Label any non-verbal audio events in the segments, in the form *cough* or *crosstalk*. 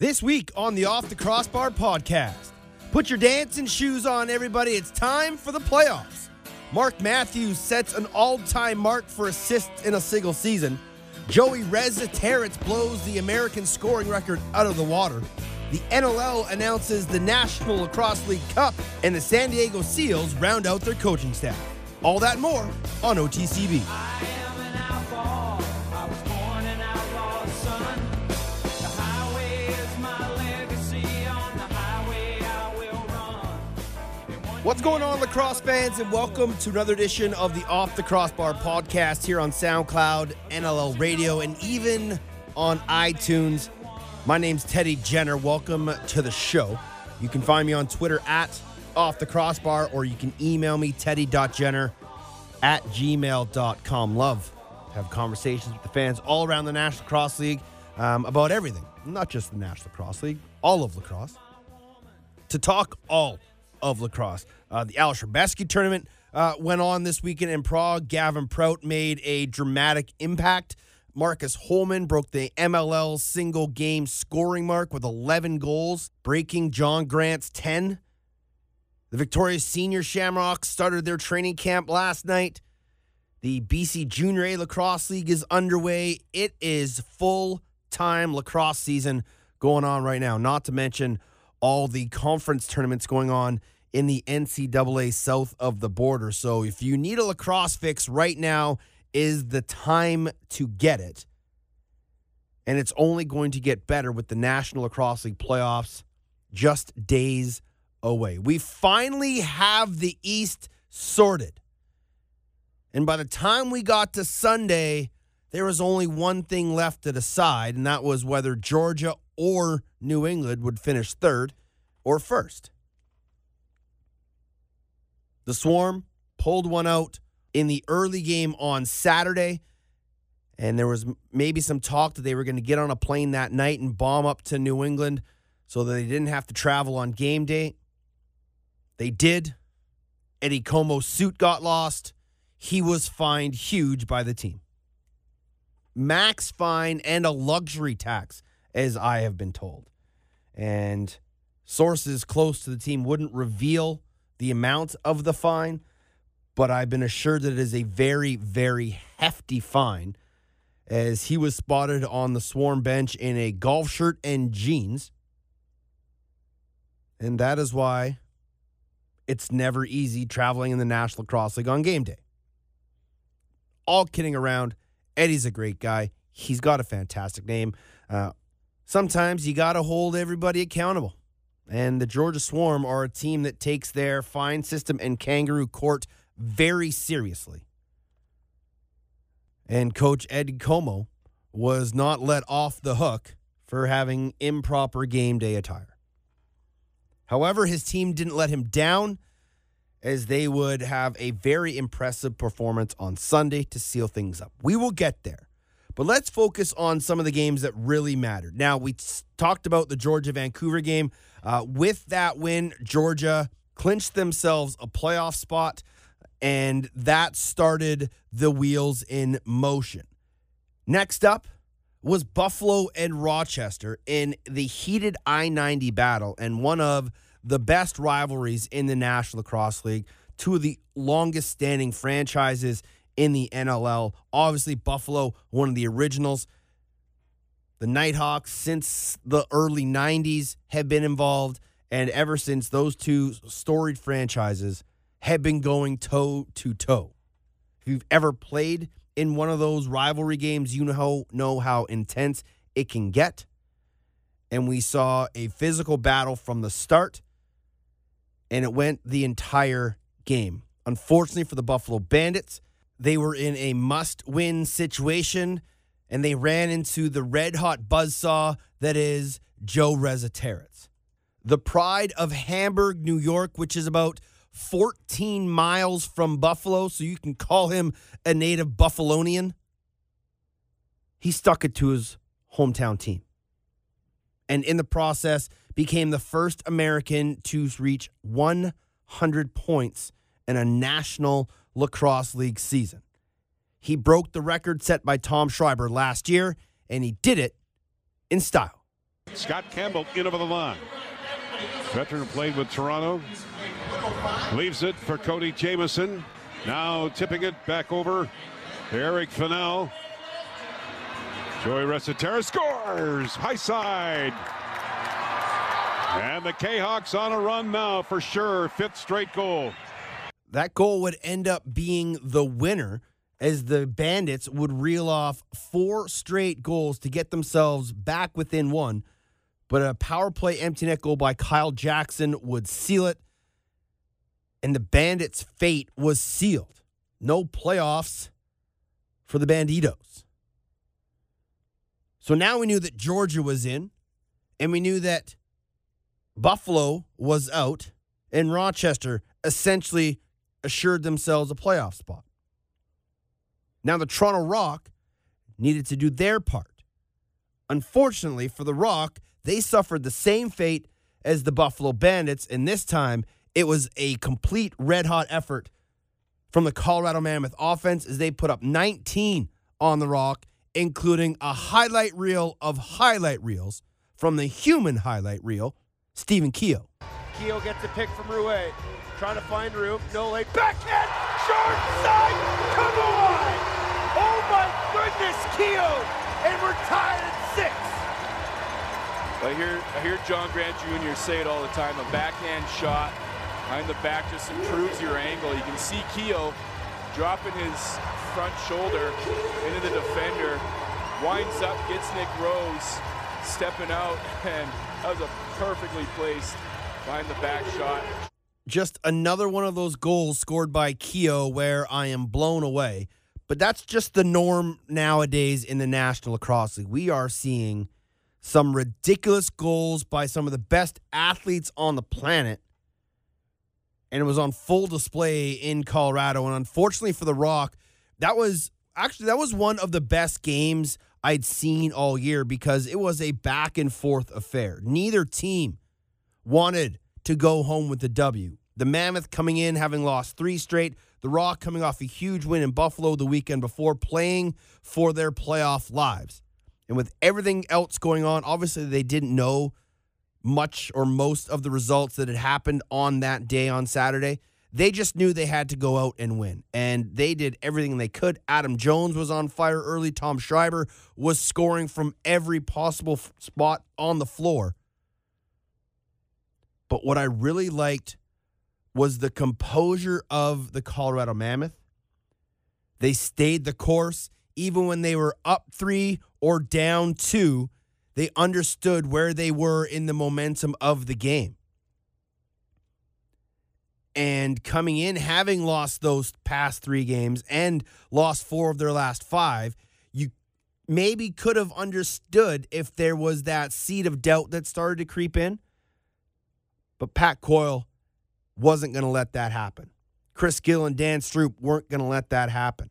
This week on the Off the Crossbar podcast, put your dancing shoes on, everybody. It's time for the playoffs. Mark Matthews sets an all time mark for assists in a single season. Joey Resetarits blows the American scoring record out of the water. The NLL announces the National Lacrosse League Cup, and the San Diego Seals round out their coaching staff. All that more on OTCB. What's going on, lacrosse fans, and welcome to another edition of the Off the Crossbar podcast here on SoundCloud, NLL Radio, and even on iTunes. My name's Teddy Jenner. Welcome to the show. You can find me on Twitter at Off the Crossbar, or you can email me, teddy.jenner at gmail.com. Love have conversations with the fans all around the National Lacrosse League um, about everything, not just the National Lacrosse League, all of lacrosse. To talk all of lacrosse. Uh, the Ales Hrebesky tournament uh, went on this weekend in Prague. Gavin Prout made a dramatic impact. Marcus Holman broke the MLL single game scoring mark with 11 goals, breaking John Grant's 10. The Victoria Senior Shamrocks started their training camp last night. The BC Junior A Lacrosse League is underway. It is full time lacrosse season going on right now, not to mention all the conference tournaments going on in the NCAA south of the border. So if you need a lacrosse fix right now, is the time to get it. And it's only going to get better with the National Lacrosse League playoffs just days away. We finally have the East sorted. And by the time we got to Sunday, there was only one thing left to decide, and that was whether Georgia or New England would finish third or first. The Swarm pulled one out in the early game on Saturday, and there was maybe some talk that they were going to get on a plane that night and bomb up to New England so that they didn't have to travel on game day. They did. Eddie Comeau's suit got lost. He was fined huge by the team. Max fine and a luxury tax, as I have been told. And sources close to the team wouldn't reveal the amount of the fine, but I've been assured that it is a very, very hefty fine as he was spotted on the swarm bench in a golf shirt and jeans. And that is why it's never easy traveling in the National Lacrosse League on game day. All kidding around. Eddie's a great guy. He's got a fantastic name. Uh, sometimes you got to hold everybody accountable. And the Georgia Swarm are a team that takes their fine system and kangaroo court very seriously. And Coach Ed Comeau was not let off the hook for having improper game day attire. However, his team didn't let him down as they would have a very impressive performance on Sunday to seal things up. We will get there. But let's focus on some of the games that really mattered. Now, we talked about the Georgia Vancouver game. Uh, with that win, Georgia clinched themselves a playoff spot, and that started the wheels in motion. Next up was Buffalo and Rochester in the heated I 90 battle and one of the best rivalries in the National Lacrosse League, two of the longest standing franchises in the NLL. Obviously, Buffalo, one of the originals. The Knighthawks, since the early 90s, have been involved. And ever since those two storied franchises have been going toe to toe. If you've ever played in one of those rivalry games, you know, know how intense it can get. And we saw a physical battle from the start, and it went the entire game. Unfortunately for the Buffalo Bandits, they were in a must win situation and they ran into the red hot buzzsaw that is Joe Resetarits. The pride of Hamburg, New York, which is about 14 miles from Buffalo, so you can call him a native Buffalonian. He stuck it to his hometown team. And in the process, became the first American to reach 100 points in a national lacrosse league season. He broke the record set by Tom Schreiber last year, and he did it in style. Scott Campbell in over the line. Veteran played with Toronto. Leaves it for Cody Jamieson. Now tipping it back over Eric Fannell. Joey Resetarits scores! High side. And the K-Hawks on a run now for sure. Fifth straight goal. That goal would end up being the winner as the Bandits would reel off four straight goals to get themselves back within one. But a power play empty net goal by Kyle Jackson would seal it. And the Bandits' fate was sealed. No playoffs for the Banditos. So now we knew that Georgia was in, and we knew that Buffalo was out, and Rochester essentially assured themselves a playoff spot. Now the Toronto Rock needed to do their part. Unfortunately for the Rock, they suffered the same fate as the Buffalo Bandits, and this time it was a complete red hot effort from the Colorado Mammoth offense as they put up 19 on the Rock, including a highlight reel of highlight reels from the human highlight reel, Stephen Keogh. Keogh gets a pick from Rouet. Trying to find room. No late. Backhand! Short side! Come on! Goodness, Keogh! And we're tied at six. I hear, I hear John Grant Jr. say it all the time. A backhand shot behind the back just improves your angle. You can see Keogh dropping his front shoulder into the defender. Winds up, gets Nick Rose stepping out, *laughs* and that was a perfectly placed behind the back shot just another one of those goals scored by Keogh where I am blown away. But that's just the norm nowadays in the National Lacrosse League. We are seeing some ridiculous goals by some of the best athletes on the planet. And it was on full display in Colorado. And unfortunately for the Rock, that was actually that was one of the best games I'd seen all year because it was a back and forth affair. Neither team wanted to go home with the W. The Mammoth coming in having lost three straight. The Rock coming off a huge win in Buffalo the weekend before, playing for their playoff lives. And with everything else going on, obviously they didn't know much or most of the results that had happened on that day on Saturday. They just knew they had to go out and win. And they did everything they could. Adam Jones was on fire early. Tom Schreiber was scoring from every possible f- spot on the floor. But what I really liked was the composure of the Colorado Mammoth. They stayed the course even when they were up three or down two. They understood where they were in the momentum of the game. And coming in, having lost those past three games and lost four of their last five, you maybe could have understood if there was that seed of doubt that started to creep in. But Pat Coyle wasn't going to let that happen. Chris Gill and Dan Stroup weren't going to let that happen.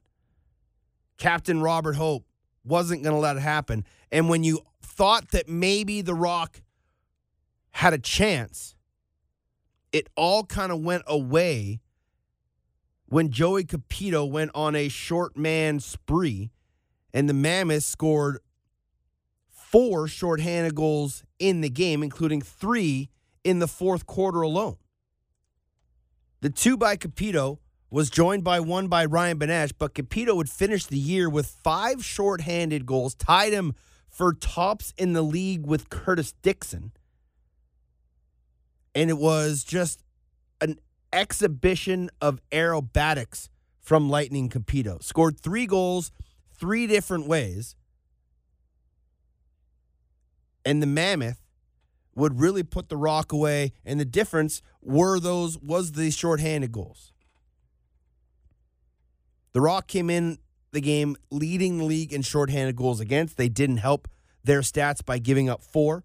Captain Robert Hope wasn't going to let it happen. And when you thought that maybe The Rock had a chance, it all kind of went away when Joey Cupido went on a short man spree and the Mammoth scored four shorthanded goals in the game, including three in the fourth quarter alone. The two by Cupido was joined by one by Ryan Benesch, but Cupido would finish the year with five shorthanded goals, tied him for tops in the league with Curtis Dickson. And it was just an exhibition of aerobatics from Lightning Cupido. Scored three goals, three different ways. And the Mammoth would really put the rock away, and the difference were those was the shorthanded goals. The Rock came in the game leading the league in shorthanded goals against. They didn't help their stats by giving up four.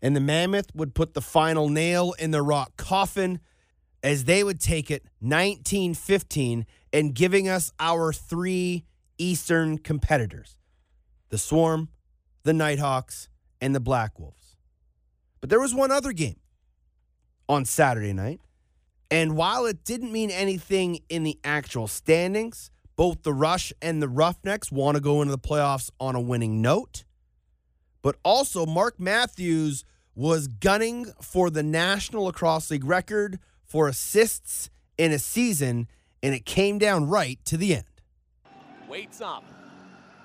And the Mammoth would put the final nail in the Rock coffin as they would take it 19 15 and giving us our three Eastern competitors the Swarm, the Knighthawks, and the Black Wolves. But there was one other game on Saturday night. And while it didn't mean anything in the actual standings, both the Rush and the Roughnecks want to go into the playoffs on a winning note. But also, Mark Matthews was gunning for the National Lacrosse League record for assists in a season, and it came down right to the end. Waits up.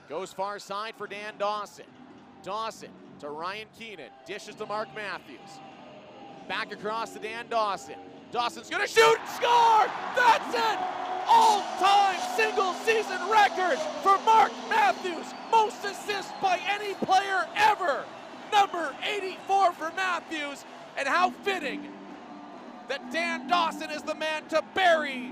Goes far side for Dan Dawson. Dawson to Ryan Keenan. Dishes to Mark Matthews. Back across to Dan Dawson. Dawson's to shoot score! That's it! All time single season record for Mark Matthews. Most assists by any player ever. Number 84 for Matthews. And how fitting that Dan Dawson is the man to bury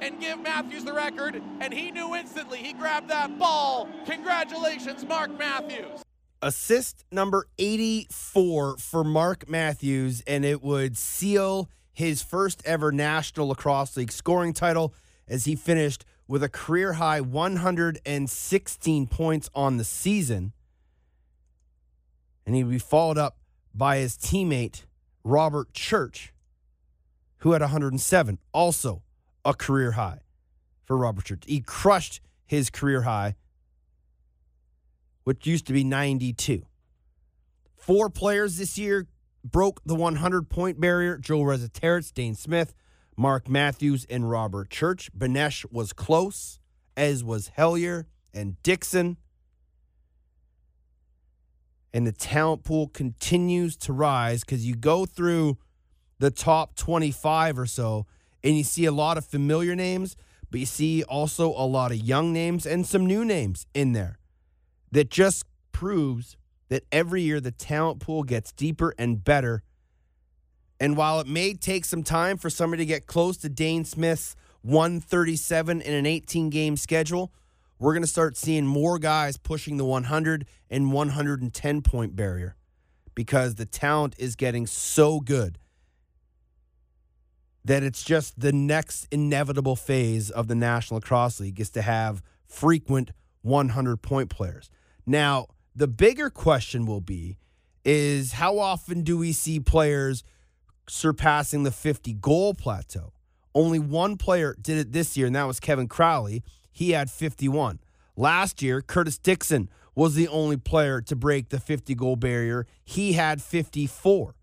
and give Matthews the record, and he knew instantly. He grabbed that ball. Congratulations, Mark Matthews. Assist number 84 for Mark Matthews, and it would seal his first ever National Lacrosse League scoring title as he finished with a career high 116 points on the season. And he'd be followed up by his teammate, Robert Church, who had 107, also a career high for Robert Church. He crushed his career high, which used to be 92. Four players this year broke the 100 point barrier Joel Resetarits, Dhane Smith, Mark Matthews, and Robert Church. Benesch was close, as was Hellier and Dickson. And the talent pool continues to rise because you go through the top 25 or so and you see a lot of familiar names, but you see also a lot of young names and some new names in there that just proves that every year the talent pool gets deeper and better. And while it may take some time for somebody to get close to Dhane Smith's 137 in an 18 game schedule, we're going to start seeing more guys pushing the 100 and 110 point barrier because the talent is getting so good that it's just the next inevitable phase of the National Lacrosse League is to have frequent 100 point players. Now, the bigger question will be is how often do we see players surpassing the 50 goal plateau? Only one player did it this year, and that was Kevin Crowley. He had 51. Last year, Curtis Dickson was the only player to break the 50 goal barrier. He had 54.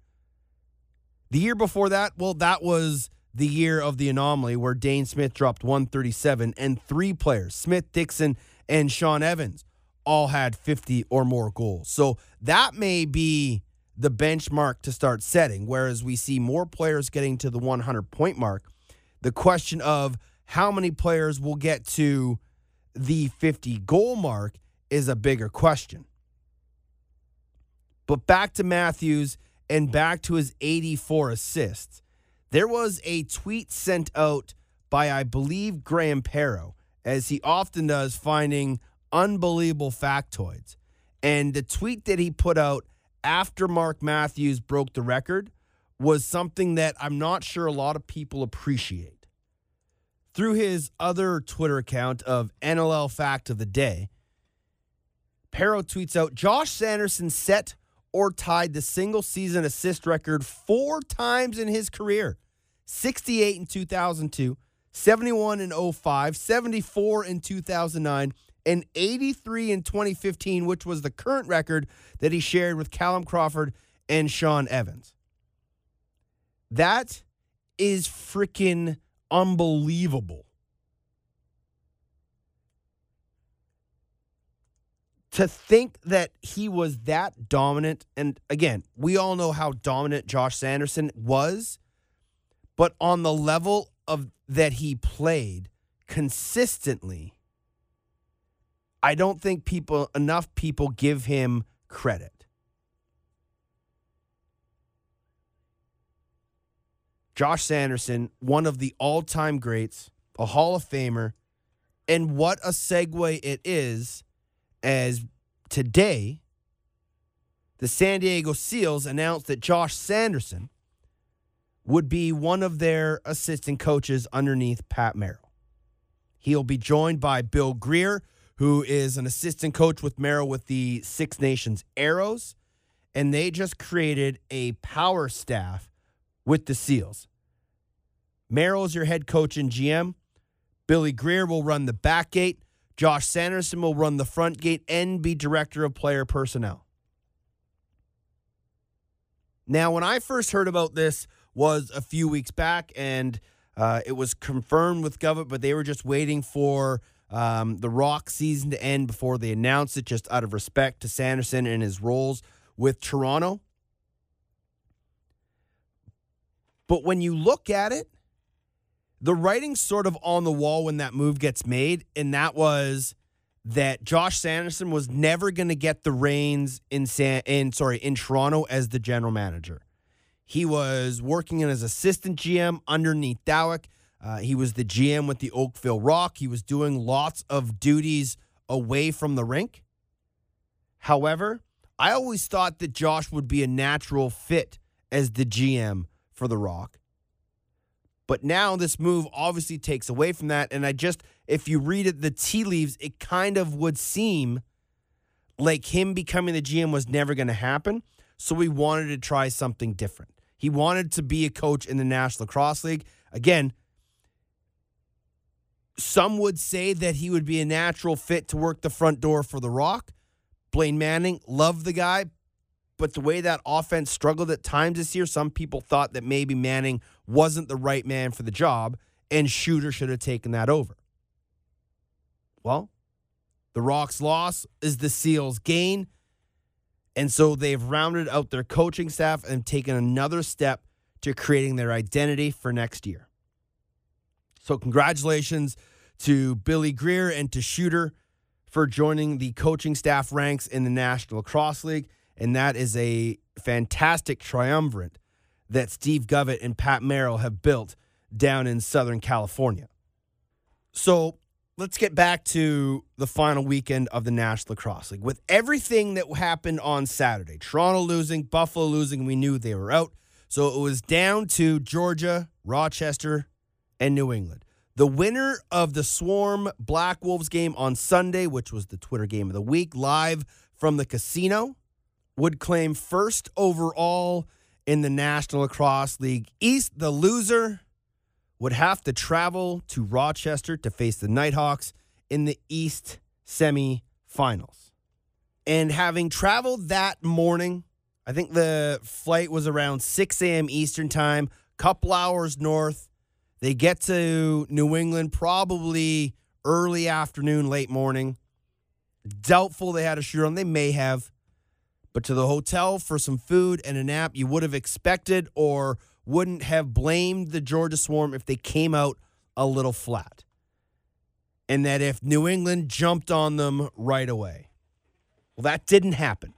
The year before that, well, that was the year of the anomaly where Dhane Smith dropped 137 and three players, Smith, Dickson, and Shawn Evans, all had 50 or more goals. So that may be the benchmark to start setting. Whereas we see more players getting to the 100 point mark, the question of how many players will get to the 50 goal mark is a bigger question. But back to Matthews and back to his 84 assists. There was a tweet sent out by, I believe, Graeme Perrow, as he often does, finding unbelievable factoids. And the tweet that he put out after Mark Matthews broke the record was something that I'm not sure a lot of people appreciate. Through his other Twitter account of NLL Fact of the Day, Perrow tweets out Josh Sanderson set or tied the single season assist record four times in his career 68 in 2002, 71 in 05, 74 in 2009, and 83 in 2015, which was the current record that he shared with Callum Crawford and Shawn Evans. That is freaking unbelievable. to think that he was that dominant, and again, we all know how dominant Josh Sanderson was, but on the level of that he played consistently, I don't think people enough people give him credit. Josh Sanderson, one of the all-time greats, a Hall of Famer, and what a segue it is as today the San Diego Seals announced that Josh Sanderson would be one of their assistant coaches underneath Pat Merrill. He'll be joined by Bill Greer, who is an assistant coach with Merrill with the Six Nations Arrows, and they just created a power staff with the Seals. Merrill is your head coach and GM. Billy Greer will run the back gate. Josh Sanderson will run the front gate and be director of player personnel. Now, when I first heard about this was a few weeks back, and uh, it was confirmed with Govett, but they were just waiting for um, the Rock season to end before they announced it, just out of respect to Sanderson and his roles with Toronto. But when you look at it, the writing's sort of on the wall when that move gets made, and that was that Josh Sanderson was never going to get the reins in San in sorry in Toronto as the general manager. He was working in as assistant GM underneath Dawick. Uh, he was the GM with the Oakville Rock. He was doing lots of duties away from the rink. However, I always thought that Josh would be a natural fit as the GM for the Rock. But now this move obviously takes away from that. And I just, if you read it, the tea leaves, it kind of would seem like him becoming the GM was never going to happen. So we wanted to try something different. He wanted to be a coach in the National Lacrosse League. Again, some would say that he would be a natural fit to work the front door for The Rock. Blaine Manning, love the guy, but the way that offense struggled at times this year, some people thought that maybe Manning wasn't the right man for the job and Shooter should have taken that over. Well, the Rock's loss is the Seals' gain. And so they've rounded out their coaching staff and taken another step to creating their identity for next year. So, congratulations to Billy Greer and to Shooter for joining the coaching staff ranks in the National Lacrosse League. And that is a fantastic triumvirate that Steve Govett and Pat Merrill have built down in Southern California. So let's get back to the final weekend of the National Lacrosse League. With everything that happened on Saturday, Toronto losing, Buffalo losing, we knew they were out. So it was down to Georgia, Rochester, and New England. The winner of the Swarm Black Wolves game on Sunday, which was the Twitter game of the week, live from the casino, would claim first overall in the National Lacrosse League East. The loser would have to travel to Rochester to face the Knighthawks in the East semifinals. And having traveled that morning, I think the flight was around 6 a.m. Eastern time, couple hours north. They get to New England probably early afternoon, late morning. Doubtful they had a shoot on. They may have but to the hotel for some food and a nap you would have expected or wouldn't have blamed the Georgia Swarm if they came out a little flat. And that if New England jumped on them right away. Well, that didn't happen.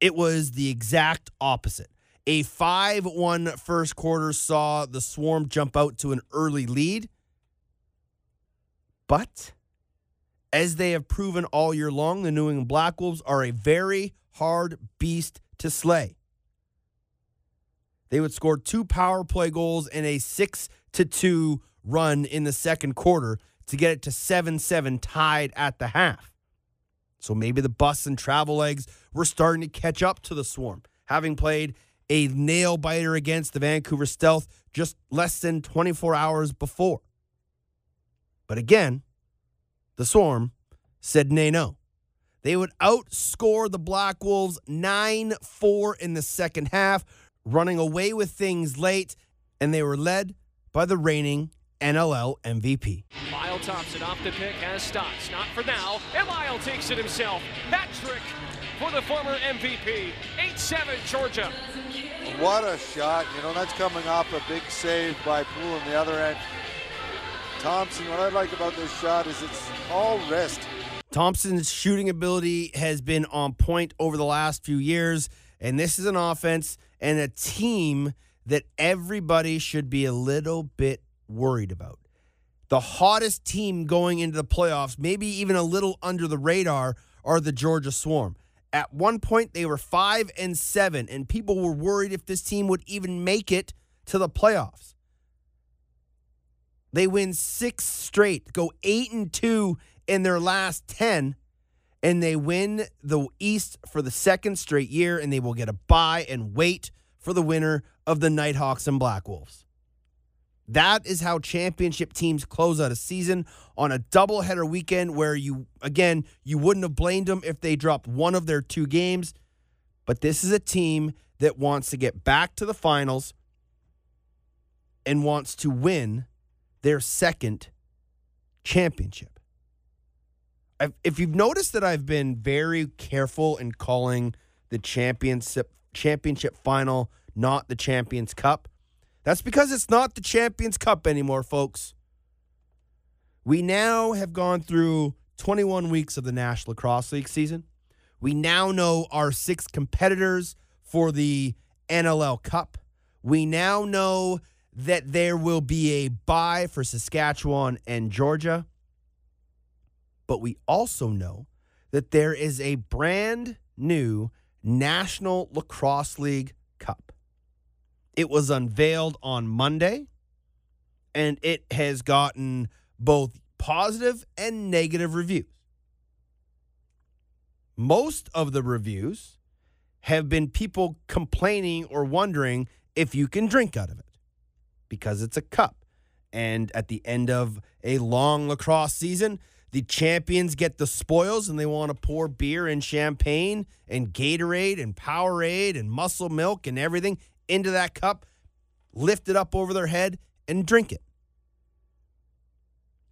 It was the exact opposite. A 5 1 first quarter saw the Swarm jump out to an early lead. But as they have proven all year long, the New England Black Wolves are a very hard beast to slay. They would score two power play goals in a 6 to 2 run in the second quarter to get it to 7 7 tied at the half. So maybe the bus and travel legs were starting to catch up to the Swarm, having played a nail biter against the Vancouver Stealth just less than 24 hours before. But again, the Swarm said nay no. They would outscore the Black Wolves 9 4 in the second half, running away with things late, and they were led by the reigning NLL MVP. Lyle Thompson off the pick has stops. Not for now. And Lyle takes it himself. Hat trick for the former MVP. 8 7 Georgia. What a shot. You know, that's coming off a big save by Poole on the other end. Thompson, what I like about this shot is it's all wrist. Thompson's shooting ability has been on point over the last few years, and this is an offense and a team that everybody should be a little bit worried about. The hottest team going into the playoffs, maybe even a little under the radar, are the Georgia Swarm. At one point, they were five and seven, and people were worried if this team would even make it to the playoffs. They win six straight, go eight and two in their last 10 and they win the East for the second straight year, and they will get a bye and wait for the winner of the Knighthawks and Black Wolves. That is how championship teams close out a season on a doubleheader weekend where you, again, you wouldn't have blamed them if they dropped one of their two games. But this is a team that wants to get back to the finals and wants to win their second championship. I've, if you've noticed that I've been very careful in calling the championship championship final not the Champions Cup, that's because it's not the Champions Cup anymore, folks. We now have gone through 21 weeks of the National Lacrosse League season. We now know our six competitors for the NLL Cup. We now know that there will be a bye for Saskatchewan and Georgia. But we also know that there is a brand new National Lacrosse League Cup. It was unveiled on Monday, and it has gotten both positive and negative reviews. Most of the reviews have been people complaining or wondering if you can drink out of it because it's a cup. And at the end of a long lacrosse season, the champions get the spoils and they want to pour beer and champagne and Gatorade and Powerade and muscle milk and everything into that cup, lift it up over their head, and drink it.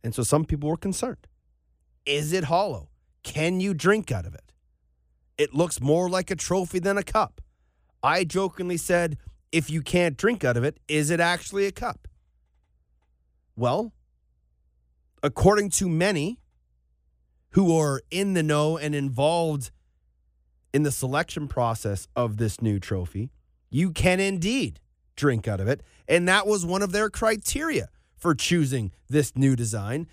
And so some people were concerned. Is it hollow? Can you drink out of it? It looks more like a trophy than a cup. I jokingly said, if you can't drink out of it, is it actually a cup? Well, according to many who are in the know and involved in the selection process of this new trophy, you can indeed drink out of it. And that was one of their criteria for choosing this new design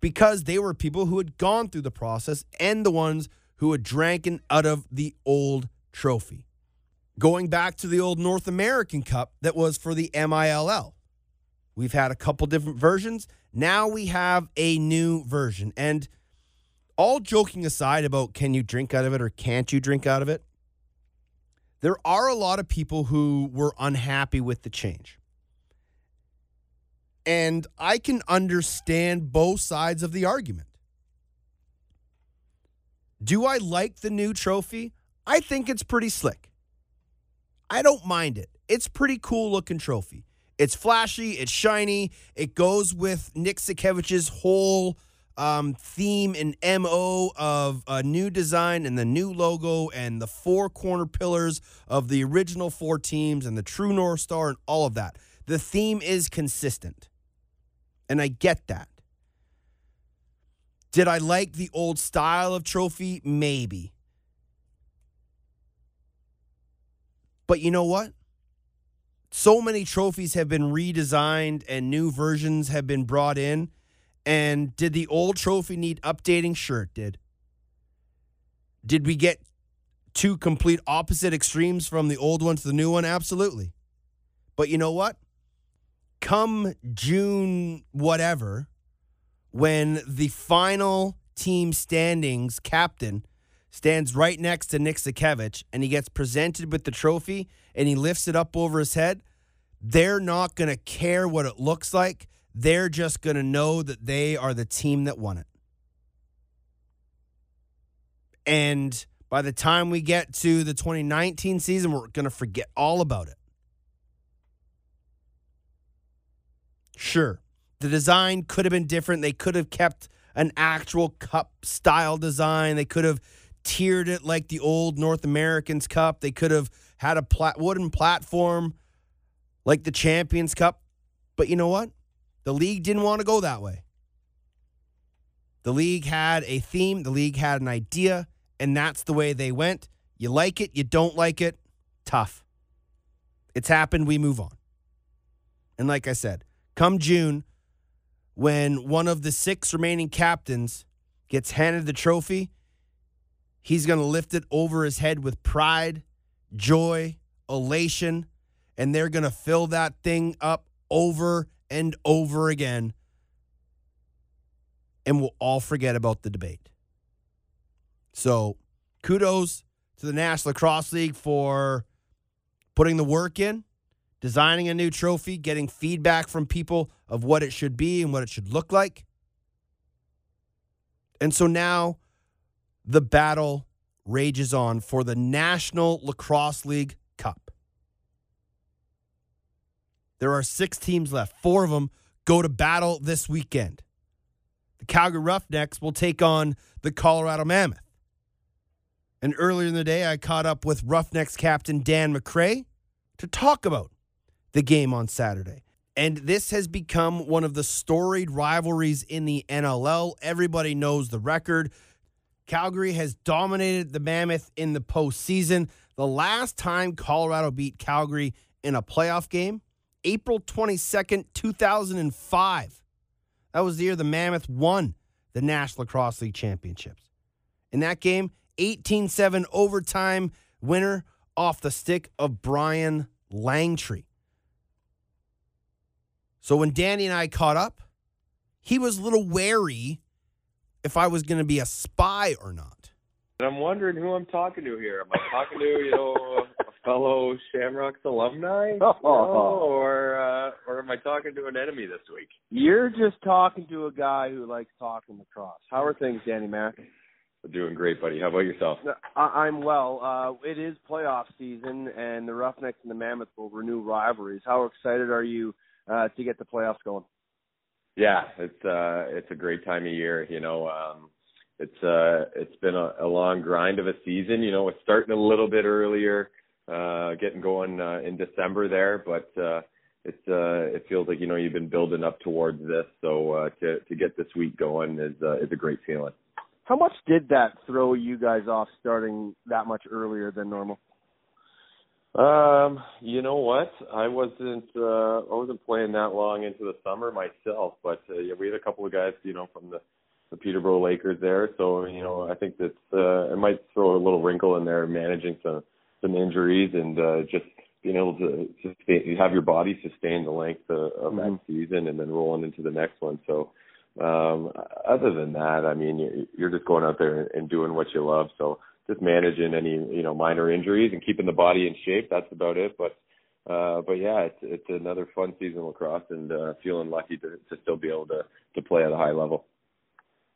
because they were people who had gone through the process and the ones who had drank out of the old trophy. Going back to the old North American Cup that was for the MILL. We've had a couple different versions. Now we have a new version. And all joking aside about can you drink out of it or can't you drink out of it, there are a lot of people who were unhappy with the change. And I can understand both sides of the argument. Do I like the new trophy? I think it's pretty slick. I don't mind it. It's pretty cool looking trophy. It's flashy, it's shiny, it goes with Nick Sakiewicz's whole um, theme and MO of a new design and the new logo and the four corner pillars of the original four teams and the true North Star and all of that. The theme is consistent. And I get that. Did I like the old style of trophy? Maybe. But you know what? So many trophies have been redesigned and new versions have been brought in and did the old trophy need updating? Sure, it did. Did we get two complete opposite extremes from the old one to the new one? Absolutely. But you know what? Come June, whatever, when the final team standings captain stands right next to Nick Sakiewicz and he gets presented with the trophy and he lifts it up over his head, they're not going to care what it looks like. They're just going to know that they are the team that won it. And by the time we get to the 2019 season, we're going to forget all about it. Sure, the design could have been different. They could have kept an actual cup style design. They could have tiered it like the old North Americans Cup. They could have had a plat- wooden platform like the Champions Cup. But you know what? The league didn't want to go that way. The league had a theme, the league had an idea, and that's the way they went. You like it, you don't like it, tough. It's happened, we move on. And like I said, come June, when one of the six remaining captains gets handed the trophy, he's going to lift it over his head with pride, joy, elation, and they're going to fill that thing up over and over again, and we'll all forget about the debate. So, kudos to the National Lacrosse League for putting the work in, designing a new trophy, getting feedback from people of what it should be and what it should look like. And so now the battle rages on for the National Lacrosse League Cup. There are six teams left. Four of them go to battle this weekend. The Calgary Roughnecks will take on the Colorado Mammoth. And earlier in the day, I caught up with Roughnecks captain Dan MacRae to talk about the game on Saturday. And this has become one of the storied rivalries in the NLL. Everybody knows the record. Calgary has dominated the Mammoth in the postseason. The last time Colorado beat Calgary in a playoff game, April 22nd, 2005. That was the year the Mammoth won the National Lacrosse League Championships. In that game, 18 7 overtime winner off the stick of Brian Langtry. So when Danny and I caught up, he was a little wary if I was going to be a spy or not. I'm wondering who I'm talking to here. Am I talking to you know a fellow Shamrocks alumni, *laughs* you know, or uh, or am I talking to an enemy this week? You're just talking to a guy who likes talking lacrosse. How are things, Danny Mac? Doing great, buddy. How about yourself? I- I'm well. Uh, it is playoff season, and the Roughnecks and the Mammoth will renew rivalries. How excited are you uh, to get the playoffs going? Yeah, it's uh it's a great time of year. You know, um, it's uh it's been a, a long grind of a season. You know, it's starting a little bit earlier, uh, getting going uh, in December there, but uh, it's uh it feels like you know you've been building up towards this. So uh, to to get this week going is uh, is a great feeling. How much did that throw you guys off starting that much earlier than normal? Um, you know what? I wasn't uh I wasn't playing that long into the summer myself, but uh, yeah, we had a couple of guys, you know, from the the Peterborough Lakers there, so you know, I think that uh it might throw a little wrinkle in there managing some some injuries and uh just being able to sustain, have your body sustain the length of, of that season and then rolling into the next one. So um other than that, I mean, you- you're just going out there and doing what you love. So just managing any you know minor injuries and keeping the body in shape. That's about it. But uh, but yeah, it's it's another fun season lacrosse, and uh, feeling lucky to to still be able to to play at a high level.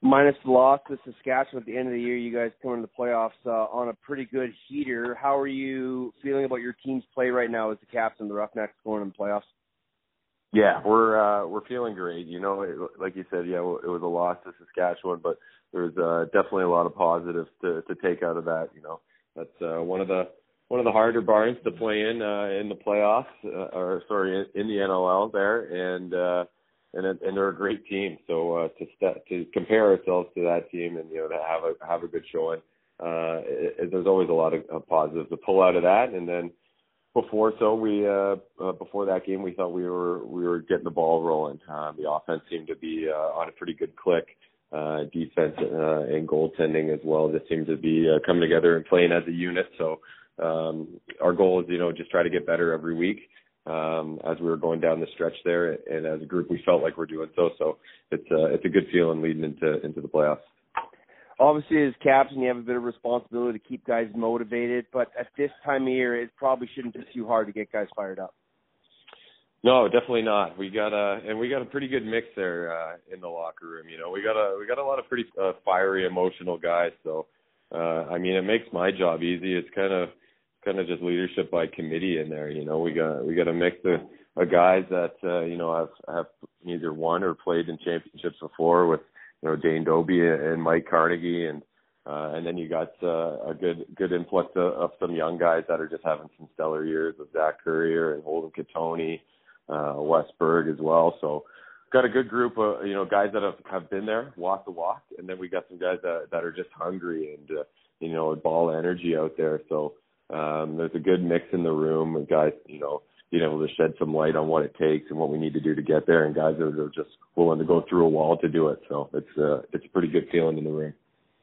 Minus the loss to Saskatchewan at the end of the year, you guys come into the playoffs uh, on a pretty good heater. How are you feeling about your team's play right now as the captain of the Roughnecks going in the playoffs? Yeah, we're uh, we're feeling great. You know, it, like you said, yeah, it was a loss to Saskatchewan, but there's uh, definitely a lot of positives to to take out of that. You know, that's uh, one of the one of the harder barns to play in uh, in the playoffs, uh, or sorry, in, in the NLL there, and uh, and and they're a great team. So uh, to st- to compare ourselves to that team and you know to have a have a good showing, uh, it, it, there's always a lot of uh, positives to pull out of that, and then before so we uh, uh before that game we thought we were we were getting the ball rolling. Um the offense seemed to be uh, on a pretty good click uh defense uh and goaltending as well. Just seemed to be uh, coming together and playing as a unit. So um our goal is you know just try to get better every week um as we were going down the stretch there and as a group we felt like we're doing so so it's uh it's a good feeling leading into into the playoffs Obviously, as captain, you have a bit of responsibility to keep guys motivated, but at this time of year, it probably shouldn't be too hard to get guys fired up. No, definitely not. We got a and we got a pretty good mix there uh in the locker room. You know, we got a we got a lot of pretty uh, fiery, emotional guys. So, uh I mean, it makes my job easy. It's kind of kind of just leadership by committee in there. You know, we got we got a mix of, of guys that uh, you know have have either won or played in championships before with you know Dane Dobbie and Mike Carnegie and. Uh, and then you got uh, a good good influx of, of some young guys that are just having some stellar years with Zach Currier and Holden Cattoni, uh, Wes Berg as well. So got a good group of you know guys that have have been there, walked the walk, and then we got some guys that that are just hungry and uh, you know ball energy out there. So um, there's a good mix in the room of guys you know being able to shed some light on what it takes and what we need to do to get there, and guys that are just willing to go through a wall to do it. So it's uh, it's a pretty good feeling in the room.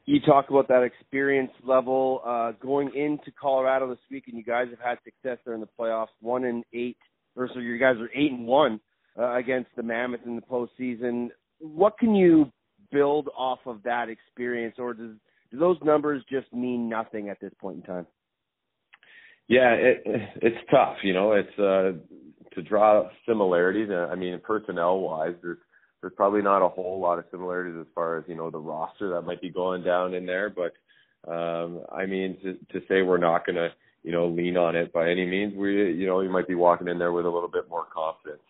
You talk about that experience level uh, going into Colorado this week, and you guys have had success there in the playoffs. One and eight, or so you guys are eight and one uh, against the Mammoth in the postseason. What can you build off of that experience, or does do those numbers just mean nothing at this point in time? Yeah, it, it's tough. You know, it's uh, to draw similarities. uh, I mean, personnel wise, there's there's probably not a whole lot of similarities as far as you know the roster that might be going down in there, but um, I mean, to, to say we're not going to, you know, lean on it by any means, we, you know, you might be walking in there with a little bit more confidence.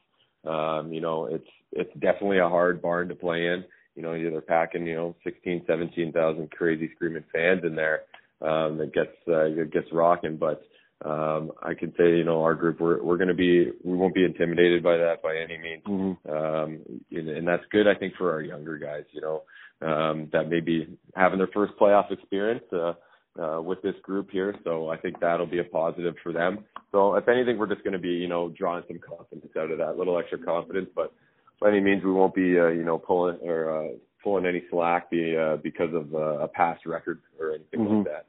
Um, you know, it's it's definitely a hard barn to play in. You know, they're packing, you know, 16, 17,000 crazy screaming fans in there um, that gets uh, gets rocking. But um, I can say, you know, our group, we're we're going to be, we won't be intimidated by that by any means, Mm-hmm. um, and, and that's good, I think, for our younger guys. You know, um, that may be having their first playoff experience. Uh, uh, with this group here. So I think that'll be a positive for them. So if anything, we're just going to be, you know, drawing some confidence out of that, little extra confidence. But by any means, we won't be, uh, you know, pulling or uh, pulling any slack be, uh, because of uh, a past record or anything Mhm. like that.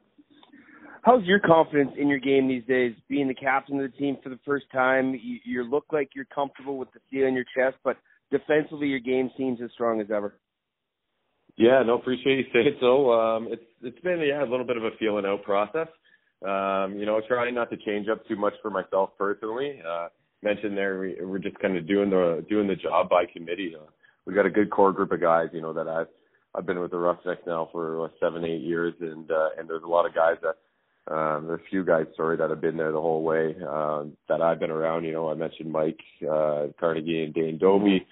How's your confidence in your game these days? Being the captain of the team for the first time, you, you look like you're comfortable with the seal in your chest, but defensively, your game seems as strong as ever. Yeah, no, appreciate you saying so. Um, it's it's been yeah a little bit of a feeling out process. Um, you know, trying not to change up too much for myself personally. Uh, mentioned there we, we're just kind of doing the doing the job by committee. Uh, we got a good core group of guys. You know that I've I've been with the Roughnecks now for uh, seven eight years, and uh, and there's a lot of guys that. Um, there's a few guys, sorry, that have been there the whole way uh, that I've been around. You know, I mentioned Mike uh, Carnegie and Dane Dobbie.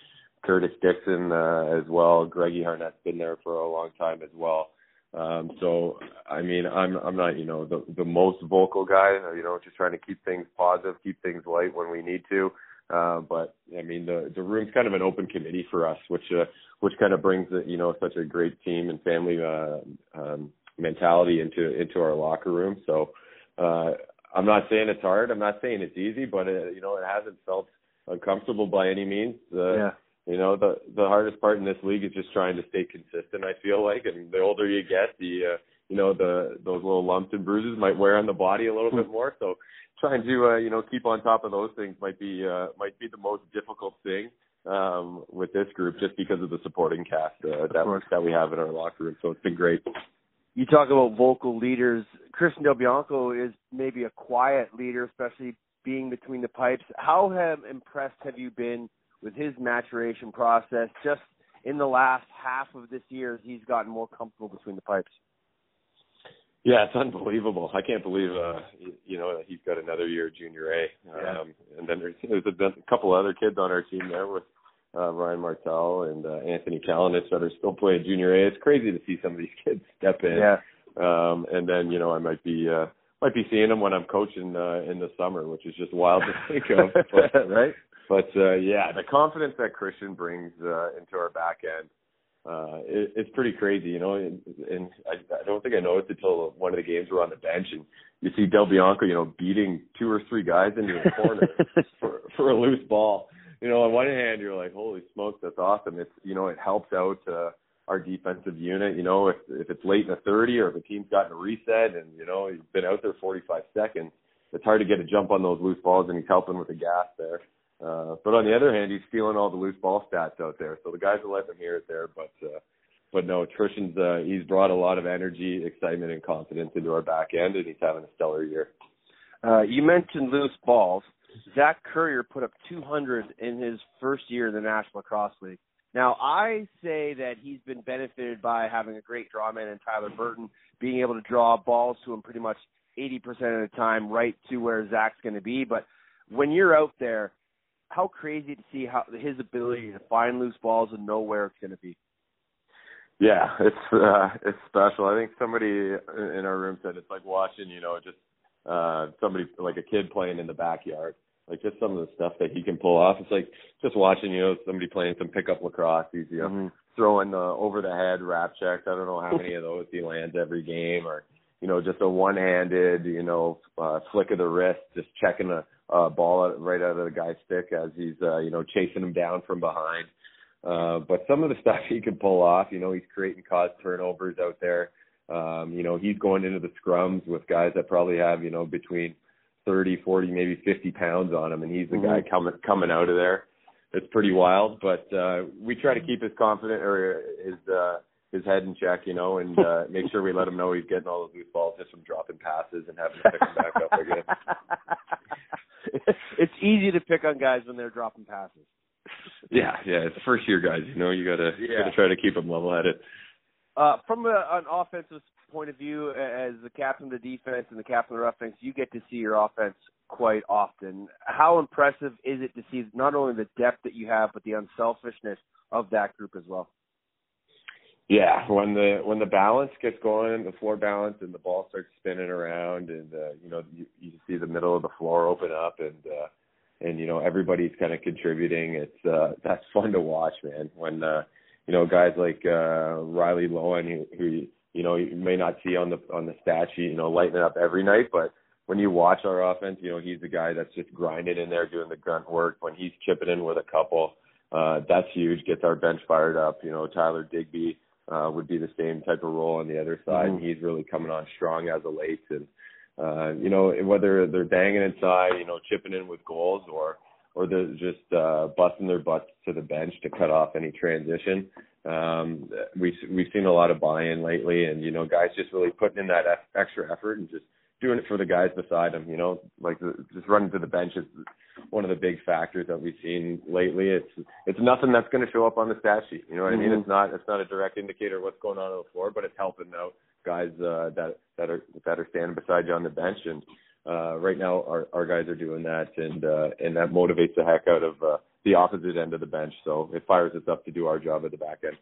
Curtis Dickson uh, as well. Greggy Harnett's been there for a long time as well. Um, so I mean, I'm I'm not you know the the most vocal guy. You know, just trying to keep things positive, keep things light when we need to. Uh, but I mean, the the room's kind of an open committee for us, which uh, which kind of brings you know such a great team and family uh, um, mentality into into our locker room. So uh, I'm not saying it's hard. I'm not saying it's easy, but it, you know, it hasn't felt uncomfortable by any means. Uh, Yeah. you know the the hardest part in this league is just trying to stay consistent i feel like and the older you get the uh, you know the those little lumps and bruises might wear on the body a little bit more so trying to uh, you know keep on top of those things might be uh, might be the most difficult thing um with this group just because of the supporting cast uh, that that we have in our locker room so it's been great You talk about vocal leaders. Christian Del Bianco is maybe a quiet leader, especially being between the pipes. How have impressed have you been with his maturation process just in the last half of this year as he's gotten more comfortable between the pipes? Yeah, it's unbelievable. I can't believe uh you know he's got another year of junior A. Yeah. Um and then there's there's a, a couple other kids on our team there with uh Ryan Martell and uh, Anthony Kalinich that are still playing junior A. It's crazy to see some of these *laughs* kids step in. Yeah. Um and then, you know, I might be uh might be seeing them when I'm coaching uh in the summer, which is just wild to think of. *laughs* But right? but uh yeah, the confidence that Christian brings uh into our back end uh it, it's pretty crazy, you know, and, and I, I don't think I noticed until one of the games we're on the bench and you see Del Bianco, you know, beating two or three guys into the corner *laughs* for for a loose ball. You know, on one hand you're like, Holy smokes, that's awesome. It's you know, it helps out uh our defensive unit, you know, if if it's late in the thirty or if a team's gotten a reset and, you know, he's been out there forty five seconds, it's hard to get a jump on those loose balls and he's helping with the gas there. Uh, but on the other hand, he's stealing all the loose ball stats out there. So the guys are letting him hear it there. But uh, but no, Christian's uh, he's brought a lot of energy, excitement, and confidence into our back end, and he's having a stellar year. Uh, you mentioned loose balls. Zach Currier put up 200 in his first year in the National Lacrosse League. Now, I say that he's been benefited by having a great drawman in Tyler Burton, being able to draw balls to him pretty much 80% of the time right to where Zach's going to be. But when you're out there, how crazy to see how his ability to find loose balls and know where it's going to be. Yeah, it's uh, it's special. I think somebody in our room said it's like watching, you know, just uh, somebody like a kid playing in the backyard. Like just some of the stuff that he can pull off. It's like just watching, you know, somebody playing some pickup lacrosse. He's you know Mm-hmm. throwing the over the head wrap checks. I don't know how many of those he lands every game, or you know, just a one handed, you know, uh, flick of the wrist, just checking a, a ball out, right out of the guy's stick as he's uh, you know chasing him down from behind. Uh, but some of the *laughs* stuff he can pull off, you know, he's creating cause turnovers out there. Um, you know, he's going into the scrums with guys that probably have, you know, between 30, 40, maybe 50 pounds on him, and he's the guy coming coming out of there. It's pretty wild, but uh, we try to keep his confident or his uh, his head in check, you know, and uh, *laughs* make sure we let him know he's getting all those loose balls just from dropping passes and having to pick them back up *laughs* again. it's easy to pick on guys when they're dropping passes. Yeah, yeah, it's first year guys, you know, you gotta you Yeah. gotta try to keep them level headed. Uh, from a, an offensive point of view, as the captain of the defense and the captain of the Roughnecks, you get to see your offense quite often. How impressive is it to see not only the depth that you have, but the unselfishness of that group as well? Yeah, when the when the balance gets going, the floor balance, and the ball starts spinning around, and uh, you know you, you see the middle of the floor open up, and uh, and you know everybody's kind of contributing. It's uh, that's fun to watch, man. When uh, you know guys like uh, Riley Loewen, who, who you know you may not see on the on the stat sheet, you know lighting it up every night, but when you watch our offense, you know he's the guy that's just grinding in there, doing the grunt work. When he's chipping in with a couple, uh, that's huge. Gets our bench fired up. You know Tyler Digby uh, would be the same type of role on the other side. Mm-hmm. He's really coming on strong as of late, and uh, you know whether they're banging inside, you know, chipping in with goals, or or they're just uh, busting their butts to the bench to cut off any transition. Um, we we've seen a lot of buy-in lately, and you know, guys just really putting in that extra effort and just doing it for the guys beside them. You know, like the, just running to the bench is one of the big factors that we've seen lately. It's it's nothing that's going to show up on the stat sheet. You know what mm-hmm. I mean? Mm-hmm. It's not it's not a direct indicator of what's going on on the floor, but it's helping out guys uh, that that are that are standing beside you on the bench. And uh, right now, our our guys are doing that, and uh, and that motivates the heck out of uh, the opposite end of the bench. So it fires us up to do our job at the back end.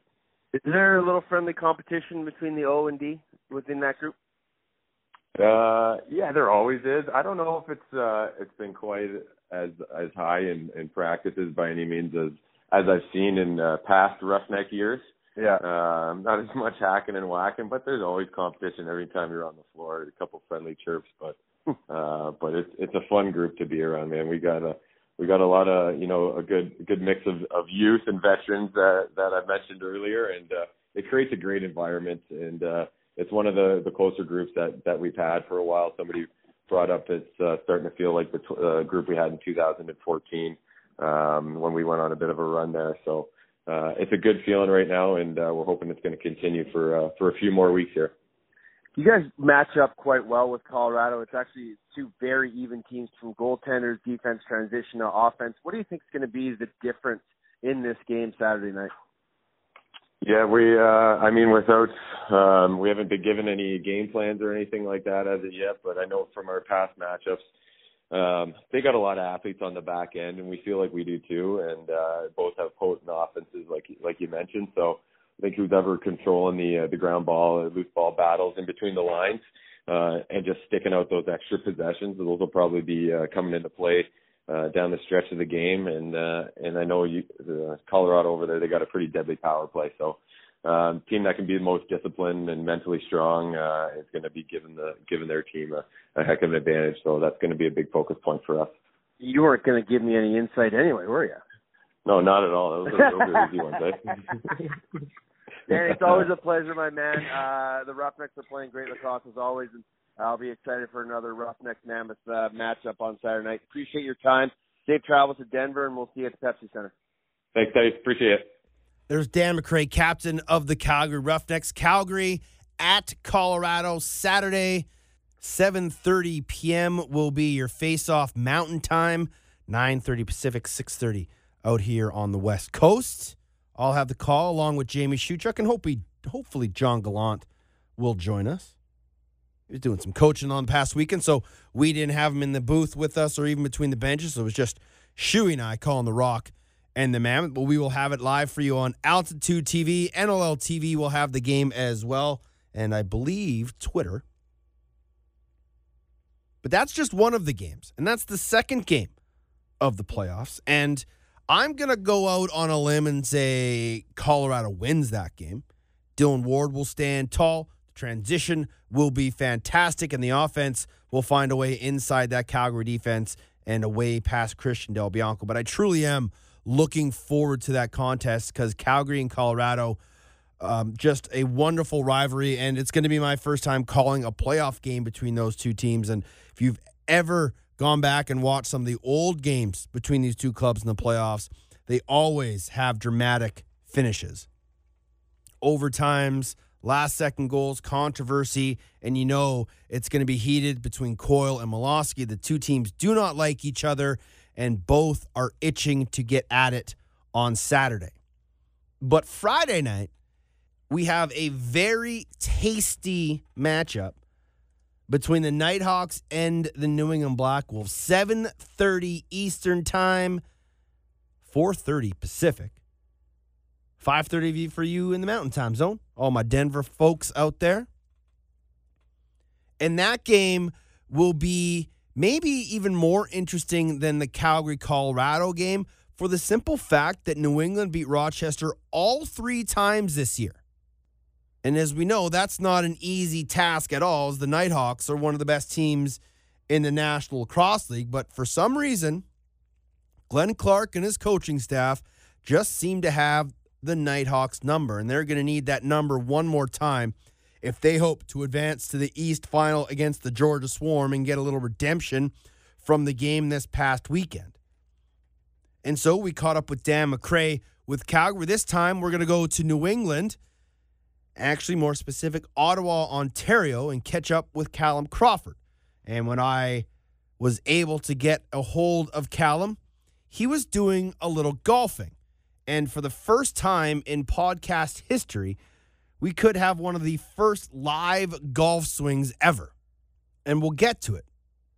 Is there a little friendly competition between the O and D within that group? Uh, yeah, there always is. I don't know if it's uh, it's been quite as as high in, in practices by any means as as I've seen in uh, past roughneck years. Yeah. Um, not as much hacking and whacking, but there's always competition every time you're on the floor. A couple friendly chirps, but uh, but it's it's a fun group to be around, man. We got a we got a lot of you know a good good mix of of youth and veterans that that I mentioned earlier, and uh, it creates a great environment and. uh it's one of the the closer groups that that we've had for a while. Somebody brought up it's uh, starting to feel like the t- uh, group we had in 2014 um, when we went on a bit of a run there. So uh, it's a good feeling right now, and uh, we're hoping it's going to continue for uh, for a few more weeks here. You guys match up quite well with Colorado. It's actually two very even teams from goaltenders, defense, transition to offense. What do you think is going to be the difference in this game Saturday night? Yeah, we. uh I mean, without um, we haven't been given any game plans or anything like that as of yet. But I know from our past matchups, um, they got a lot of athletes on the back end, and we feel like we do too. And uh, both have potent offenses, like like you mentioned. So I think who's ever controlling the uh, the ground ball, or loose ball battles in between the lines, uh, and just sticking out those extra possessions, those will probably be uh, coming into play uh, down the stretch of the game. And uh, and I know you, uh, Colorado over there, they got a pretty deadly power play. So um, team that can be the most disciplined and mentally strong uh, is going to be given the given their team a, a heck of an advantage. So that's going to be a big focus point for us. You weren't going to give me any insight anyway, were you? No, not at all. Those are, those are easy ones. Eh? *laughs* Dan, it's always a pleasure, my man. Uh, the Roughnecks are playing great lacrosse as always, and I'll be excited for another Roughnecks Mammoth uh, matchup on Saturday night. Appreciate your time. Safe travels to Denver, and we'll see you at the Pepsi Center. Thanks, Dave. Appreciate it. There's Dan MacRae, captain of the Calgary Roughnecks. Calgary at Colorado Saturday, 7:30 p.m. will be your face-off Mountain Time, 9:30 Pacific, 6:30 out here on the West Coast. I'll have the call along with Jamie Shuchuk, and hopefully, hopefully John Gallant will join us. He was doing some coaching on the past weekend, so we didn't have him in the booth with us or even between the benches. So it was just Shuey and I calling the rock and the Mammoth. But we will have it live for you on Altitude TV. NLL TV will have the game as well, and I believe Twitter. But that's just one of the games, and that's the second game of the playoffs. And I'm going to go out on a limb and say Colorado wins that game. Dylan Ward will stand tall The transition will be fantastic, and the offense will find a way inside that Calgary defense and away past Christian Del Bianco. But I truly am looking forward to that contest because Calgary and Colorado, um, just a wonderful rivalry, and it's going to be my first time calling a playoff game between those two teams. And if you've ever gone back and watched some of the old games between these two clubs in the playoffs, they always have dramatic finishes. Overtimes, last second goals, controversy, and you know it's going to be heated between Coyle and Malawsky. The two teams do not like each other, and both are itching to get at it on Saturday. But Friday night, we have a very tasty matchup between the Knighthawks and the New England Black Wolves. 7:30 Eastern Time, 4:30 Pacific. 5:30 for you in the Mountain Time Zone. All my Denver folks out there. And that game will be maybe even more interesting than the Calgary Colorado game for the simple fact that New England beat Rochester all 3 times this year. And as we know, that's not an easy task at all, as the Knighthawks are one of the best teams in the National Lacrosse League. But for some reason, Glenn Clark and his coaching staff just seem to have the Knighthawks number, and they're going to need that number one more time if they hope to advance to the East Final against the Georgia Swarm and get a little redemption from the game this past weekend. And so we caught up with Dan MacRae with Calgary. This time we're going to go to New England actually more specific, Ottawa, Ontario, and catch up with Callum Crawford. And when I was able to get a hold of Callum, he was doing a little golfing. And for the first time in podcast history, we could have one of the first live golf swings ever. And we'll get to it.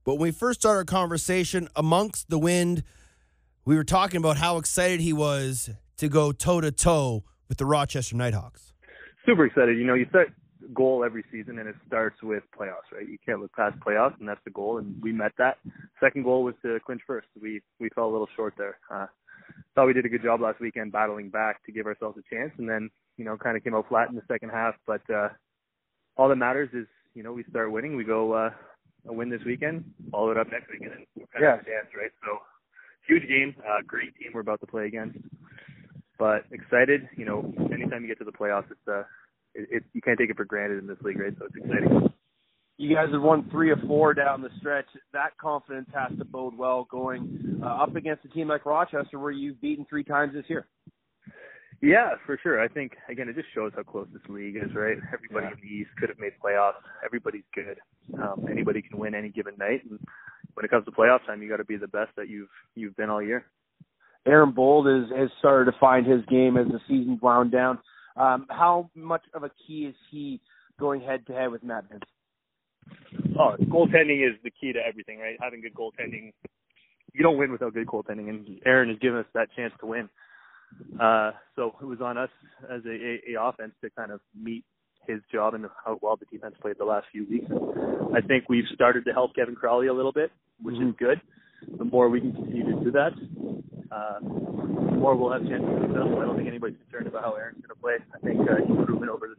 But when we first started our conversation amongst the wind, we were talking about how excited he was to go toe to toe with the Rochester Knighthawks super excited. You know, you set goal every season and it starts with playoffs, right? You can't look past playoffs and that's the goal and we met that. Second goal was to clinch first. We we fell a little short there. Uh thought we did a good job last weekend battling back to give ourselves a chance and then, you know, kind of came out flat in the second half, but uh all that matters is, you know, we start winning, we go uh a win this weekend, follow it up next weekend and we're kind yeah. of dance, right? So huge game, uh great team we're about to play against. But excited, you know, anytime you get to the playoffs it's uh it, it, you can't take it for granted in this league, right? So it's exciting. You guys have won three or four down the stretch. That confidence has to bode well going uh, up against a team like Rochester, where you've beaten three times this year. Yeah, for sure. I think again, it just shows how close this league is, right? Everybody yeah. in the East could have made playoffs. Everybody's good. Um, anybody can win any given night, and when it comes to playoff time, you got to be the best that you've you've been all year. Aaron Bold is, has started to find his game as the season's wound down. Um, how much of a key is he going head to head with Matt Vince? Oh, goaltending is the key to everything, right? Having good goaltending. You don't win without good goaltending, and Aaron has given us that chance to win. Uh, so it was on us as a, a, a offense to kind of meet his job and how well the defense played the last few weeks. I think we've started to help Kevin Crowley a little bit, which mm-hmm. is good. The more we can continue to do that, uh, the more we'll have chances of success. I don't think anybody's concerned about how Aaron's going to play. I think uh, he's proven over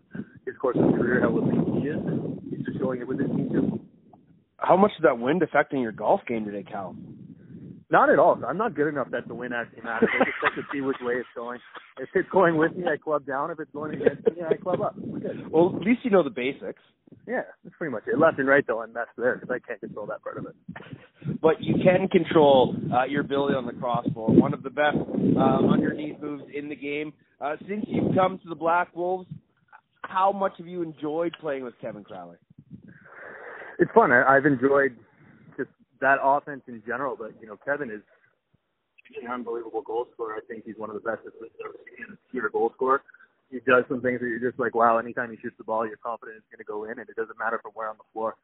his course of his career how elite he is. He's just showing it with his team too. How much is that wind affecting your golf game today, Cal? Not at all. I'm not good enough that the win actually matters. I just like to see which way it's going. If it's going with me, I club down. If it's going against me, I club up. We're good. Well, at least you know the basics. Yeah, that's pretty much it. Left and right, though, I'm messed there because I can't control that part of it. But you can control uh, your ability on the crossbar. One of the best uh, underneath moves in the game. Uh, since you've come to the Black Wolves, how much have you enjoyed playing with Kevin Crowley? It's fun. I, I've enjoyed that offense in general. But you know, Kevin is an unbelievable goal scorer. I think he's one of the best that's ever seen a pure goal scorer he does some things that you're just like, wow, anytime he shoots the ball, you're confident it's going to go in, and it doesn't matter from where on the floor.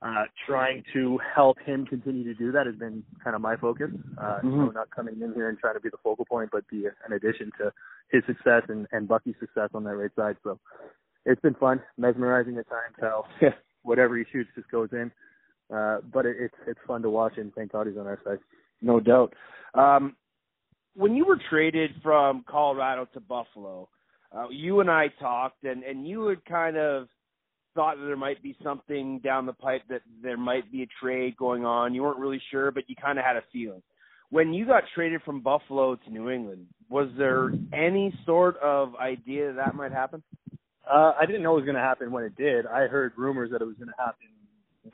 Uh, trying to help him continue to do that has been kind of my focus. Uh, mm-hmm. Know, not coming in here and trying to be the focal point, but be an addition to his success and, and Bucky's success on that right side. So it's been fun, mesmerizing at times how whatever he shoots just goes in. Uh, but it, it's it's fun to watch, and thank God he's on our side. No doubt. Um, when you were traded from Colorado to Buffalo, uh, you and I talked, and and you had kind of thought that there might be something down the pipe that there might be a trade going on. You weren't really sure, but you kind of had a feeling. When you got traded from Buffalo to New England, was there any sort of idea that, that might happen? Uh, I didn't know it was going to happen when it did. I heard rumors that it was going to happen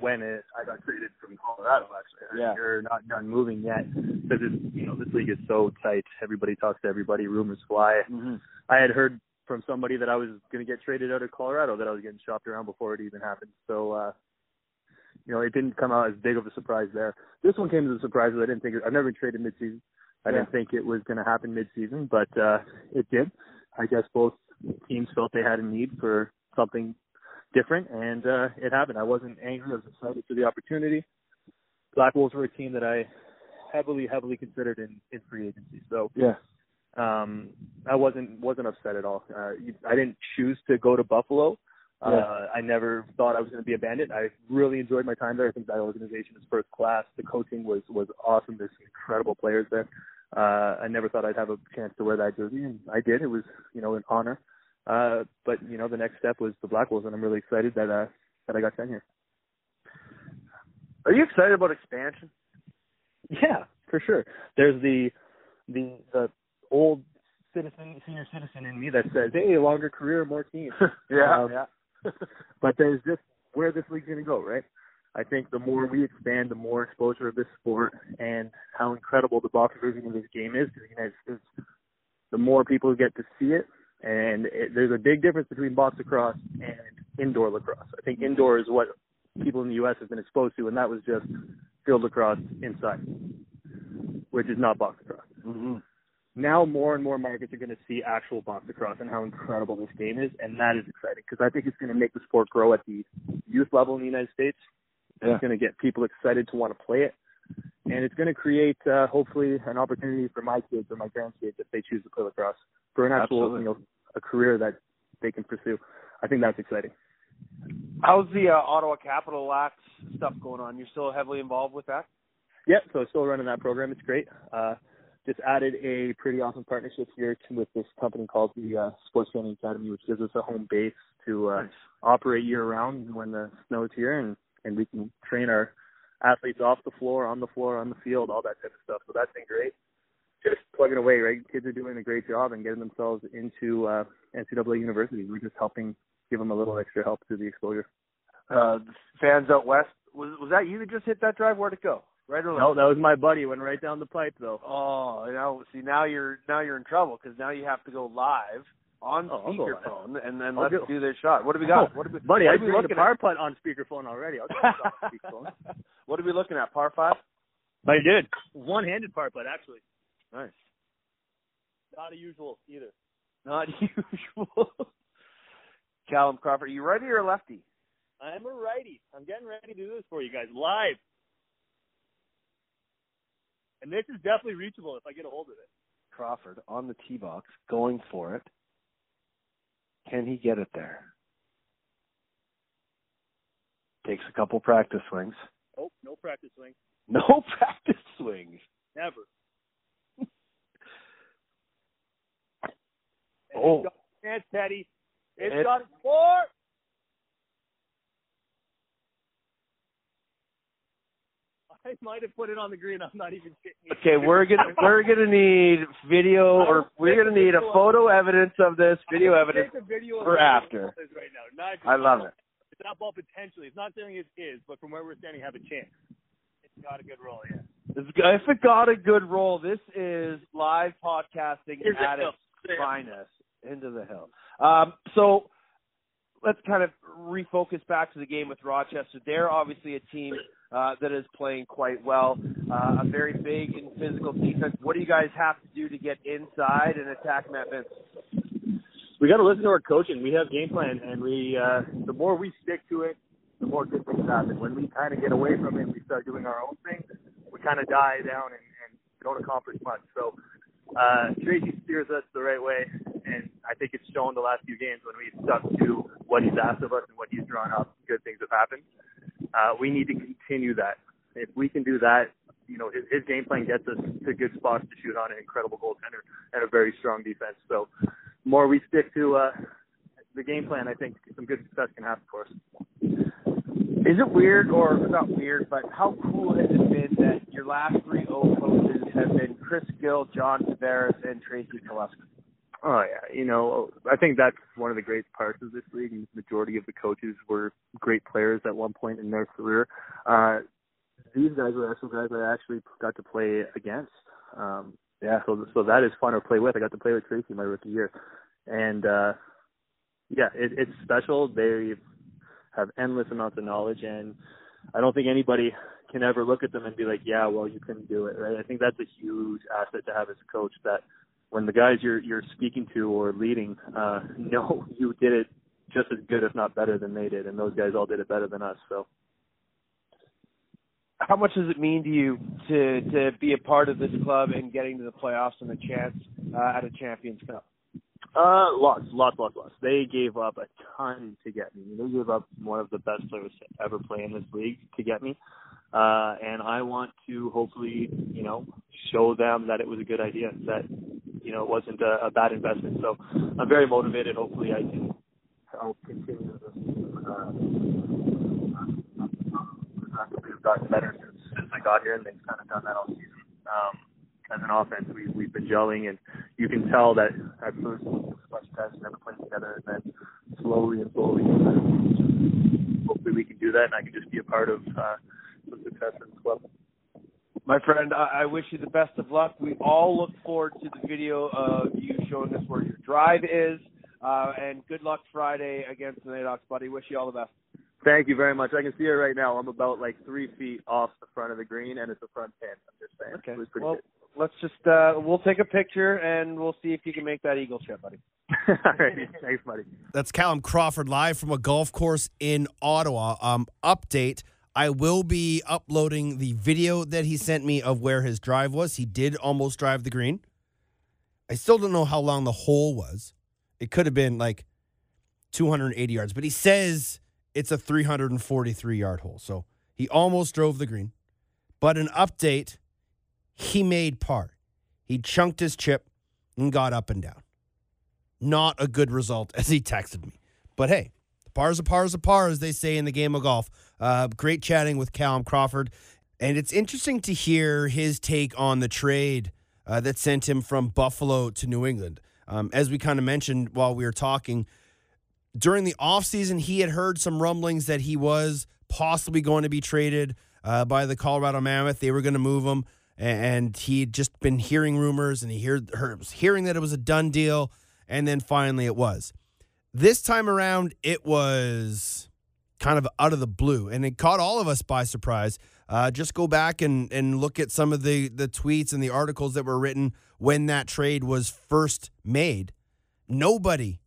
when it I got traded from Colorado. Actually, yeah. you're not done moving yet because you know this league is so tight. Everybody talks to everybody. Rumors fly. Mm-hmm. I had heard from somebody that I was going to get traded out of Colorado that I was getting shopped around before it even happened. So, uh, you know, it didn't come out as big of a surprise there. This one came as a surprise. Because I didn't think it, I've never been traded midseason. I yeah. didn't think it was going to happen midseason, but uh, it did. I guess both teams felt they had a need for something different, and uh, it happened. I wasn't angry. I was excited for the opportunity. Black Wolves were a team that I heavily, heavily considered in, in free agency. So Yeah. um, I wasn't wasn't upset at all. Uh, I didn't choose to go to Buffalo. Uh, I never thought I was going to be abandoned. I really enjoyed my time there. I think that organization is first class. The coaching was was awesome. There's incredible players there. Uh, I never thought I'd have a chance to wear that jersey, and I did. It was you know an honor. Uh, but you know the next step was the Black Wolves, and I'm really excited that uh, that I got sent here. Are you excited about expansion? Yeah, for sure. There's the the the old citizen, senior citizen in me that says, "Hey, a longer career, more teams." *laughs* Yeah, Um, yeah. *laughs* but there's just where this league's going to go, right? I think the more we expand, the more exposure of this sport and how incredible the box version of this game is to the United States, the more people get to see it. And it, there's a big difference between box lacrosse and indoor lacrosse. I think indoor is what people in the U.S. have been exposed to, and that was just field lacrosse inside, which is not box lacrosse. Mm-hmm. Now more and more markets are going to see actual box lacrosse and how incredible this game is, and that is exciting because I think it's going to make the sport grow at the youth level in the United States. Yeah. It's going to get people excited to want to play it, and it's going to create uh, hopefully an opportunity for my kids or my grandkids if they choose to play lacrosse for an actual Absolutely. you know a career that they can pursue. I think that's exciting. How's the uh, Ottawa Capital Act stuff going on? You're still heavily involved with that? Yeah, so still running that program. It's great. Uh, just added a pretty awesome partnership here to, with this company called the uh, Sports Training Academy, which gives us a home base to uh, operate year round when the snow's here, and and we can train our athletes off the floor, on the floor, on the field, all that type of stuff. So that's been great. Just plugging away, right? Kids are doing a great job and getting themselves into uh, NCAA university. We're just helping give them a little extra help through the exposure. Uh, fans out west, was was that you that just hit that drive? Where'd it go? Right or left? No, that was my buddy. Went right down the pipe though. Oh, now see now you're now you're in trouble because now you have to go live on Oh, I'll go live. speakerphone and then I'll let's go. do this shot. What do we got? Oh, what do we, buddy, what I are we dreamed looking a par putt on speakerphone already. I'll get it on *laughs* speakerphone. What are we looking at? Par five. I did. One-handed par putt, actually. Nice. Not a usual either. Not *laughs* usual. Callum Crawford, are you righty or lefty? I'm a righty. I'm getting ready to do this for you guys live. And this is definitely reachable if I get a hold of it. Crawford on the tee box, going for it. Can he get it there? Takes a couple practice swings. Oh, no practice swing. No practice swings. *laughs* Never. Oh. Chance, Teddy. It's It- got a four. I might have put it on the green. I'm not even kidding. Okay, we're gonna *laughs* we're gonna need video or we're gonna need a photo evidence of this, video evidence a video for after. Right now. Not I love it. It's not ball potentially. It's not saying it is, but from where we're standing, have a chance. It's got a good roll, yeah. If it got a good roll, this is live podcasting Here's at its finest. Into the hill. Um, so let's kind of refocus back to the game with Rochester. They're obviously a team uh, that is playing quite well, uh, a very big and physical defense. What do you guys have to do to get inside and attack Matt Vince? we got to listen to our coaching. We have game plan, and we uh, the more we stick to it, the more good things happen. When we kind of get away from it, we start doing our own thing. We kind of die down and, and don't accomplish much. So uh, Tracey steers us the right way, and I think it's shown the last few games when we stuck to what he's asked of us and what he's drawn up. Good things have happened. Uh, we need to continue that. If we can do that, you know, his, his game plan gets us to good spots to shoot on an incredible goaltender and a very strong defense. So, more we stick to uh, the game plan, I think some good success can happen for us. Is it weird, or not weird, but how cool has it been that your last three O coaches have been Chris Gill, John Tavares, and Tracey Kelusky? Oh yeah, you know, I think that's one of the great parts of this league. And the majority of the coaches were great players at one point in their career. Uh, these guys were actual guys that I actually got to play against. Um, Yeah. so so that is fun to play with. I got to play with Tracy my rookie year, and uh, yeah, it, it's special. They have endless amounts of knowledge, and I don't think anybody can ever look at them and be like, yeah, well, you couldn't do it, right? I think that's a huge asset to have as a coach that when the guys you're you're speaking to or leading uh, *laughs* know you did it just as good, if not better, than they did, and those guys all did it better than us. So how much does it mean to you to to be a part of this club and getting to the playoffs and a chance uh, at a Champions Cup? Uh, lots, lots, lots, lots. They gave up a ton to get me. They gave up one of the best players to ever play in this league to get me. Uh, and I want to hopefully, you know, show them that it was a good idea, that, you know, it wasn't a, a bad investment. So I'm very motivated. Hopefully I can, I'll continue this, uh, we've gotten better since, since I got here and they've kind of done that all season. Um, as an offense, we, we've been gelling, and you can tell that at first much tests never played together, and then slowly and slowly, hopefully we can do that, and I can just be a part of uh, some success in the club. My friend, I, I wish you the best of luck. We all look forward to the video of you showing us where your drive is, uh, and good luck Friday against the Knighthawks, buddy. Wish you all the best. Thank you very much. I can see it right now. I'm about like three feet off the front of the green, and it's a front pin. I'm just saying. Okay. It was pretty well, good. Let's just uh we'll take a picture and we'll see if you can make that eagle chip, buddy. *laughs* All right. Thanks, buddy. That's Callum Crawford live from a golf course in Ottawa. Um, update. I will be uploading the video that he sent me of where his drive was. He did almost drive the green. I still don't know how long the hole was. It could have been like 280 yards, but he says it's a 343 yard hole. So he almost drove the green. But an update, he made par. He chunked his chip and got up and down. Not a good result, *laughs* as he texted me. But hey, par's a par's a par, as they say in the game of golf. Uh, great chatting with Callum Crawford. And it's interesting to hear his take on the trade uh, that sent him from Buffalo to New England. Um, as we kind of mentioned while we were talking, during the offseason, he had heard some rumblings that he was possibly going to be traded uh, by the Colorado Mammoth. They were going to move him, and he had just been hearing rumors, and he heard, was hearing that it was a done deal, and then finally it was. This time around, it was kind of out of the blue, and it caught all of us by surprise. Uh, just go back and, and look at some of the, the tweets and the articles that were written when that trade was first made. Nobody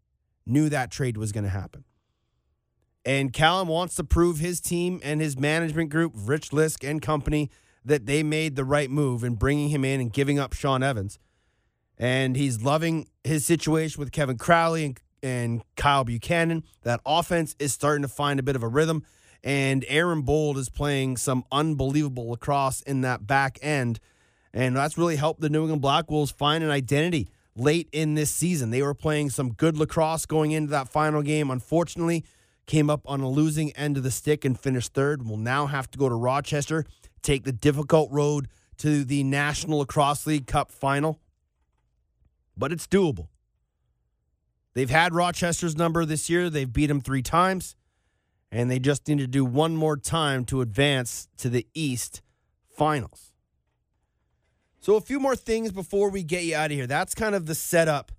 knew that trade was going to happen. And Callum wants to prove his team and his management group, Rich Lisk and company, that they made the right move in bringing him in and giving up Shawn Evans. And he's loving his situation with Kevin Crowley and, and Kyle Buchanan. That offense is starting to find a bit of a rhythm. And Aaron Bold is playing some unbelievable lacrosse in that back end. And that's really helped the New England Black Wolves find an identity late in this season. They were playing some good lacrosse going into that final game. Unfortunately, came up on a losing end of the stick and finished third. Will now have to go to Rochester, take the difficult road to the National Lacrosse League Cup final. But it's doable. They've had Rochester's number this year. They've beat them three times, and they just need to do one more time to advance to the East finals. So, a few more things before we get you out of here. That's kind of the setup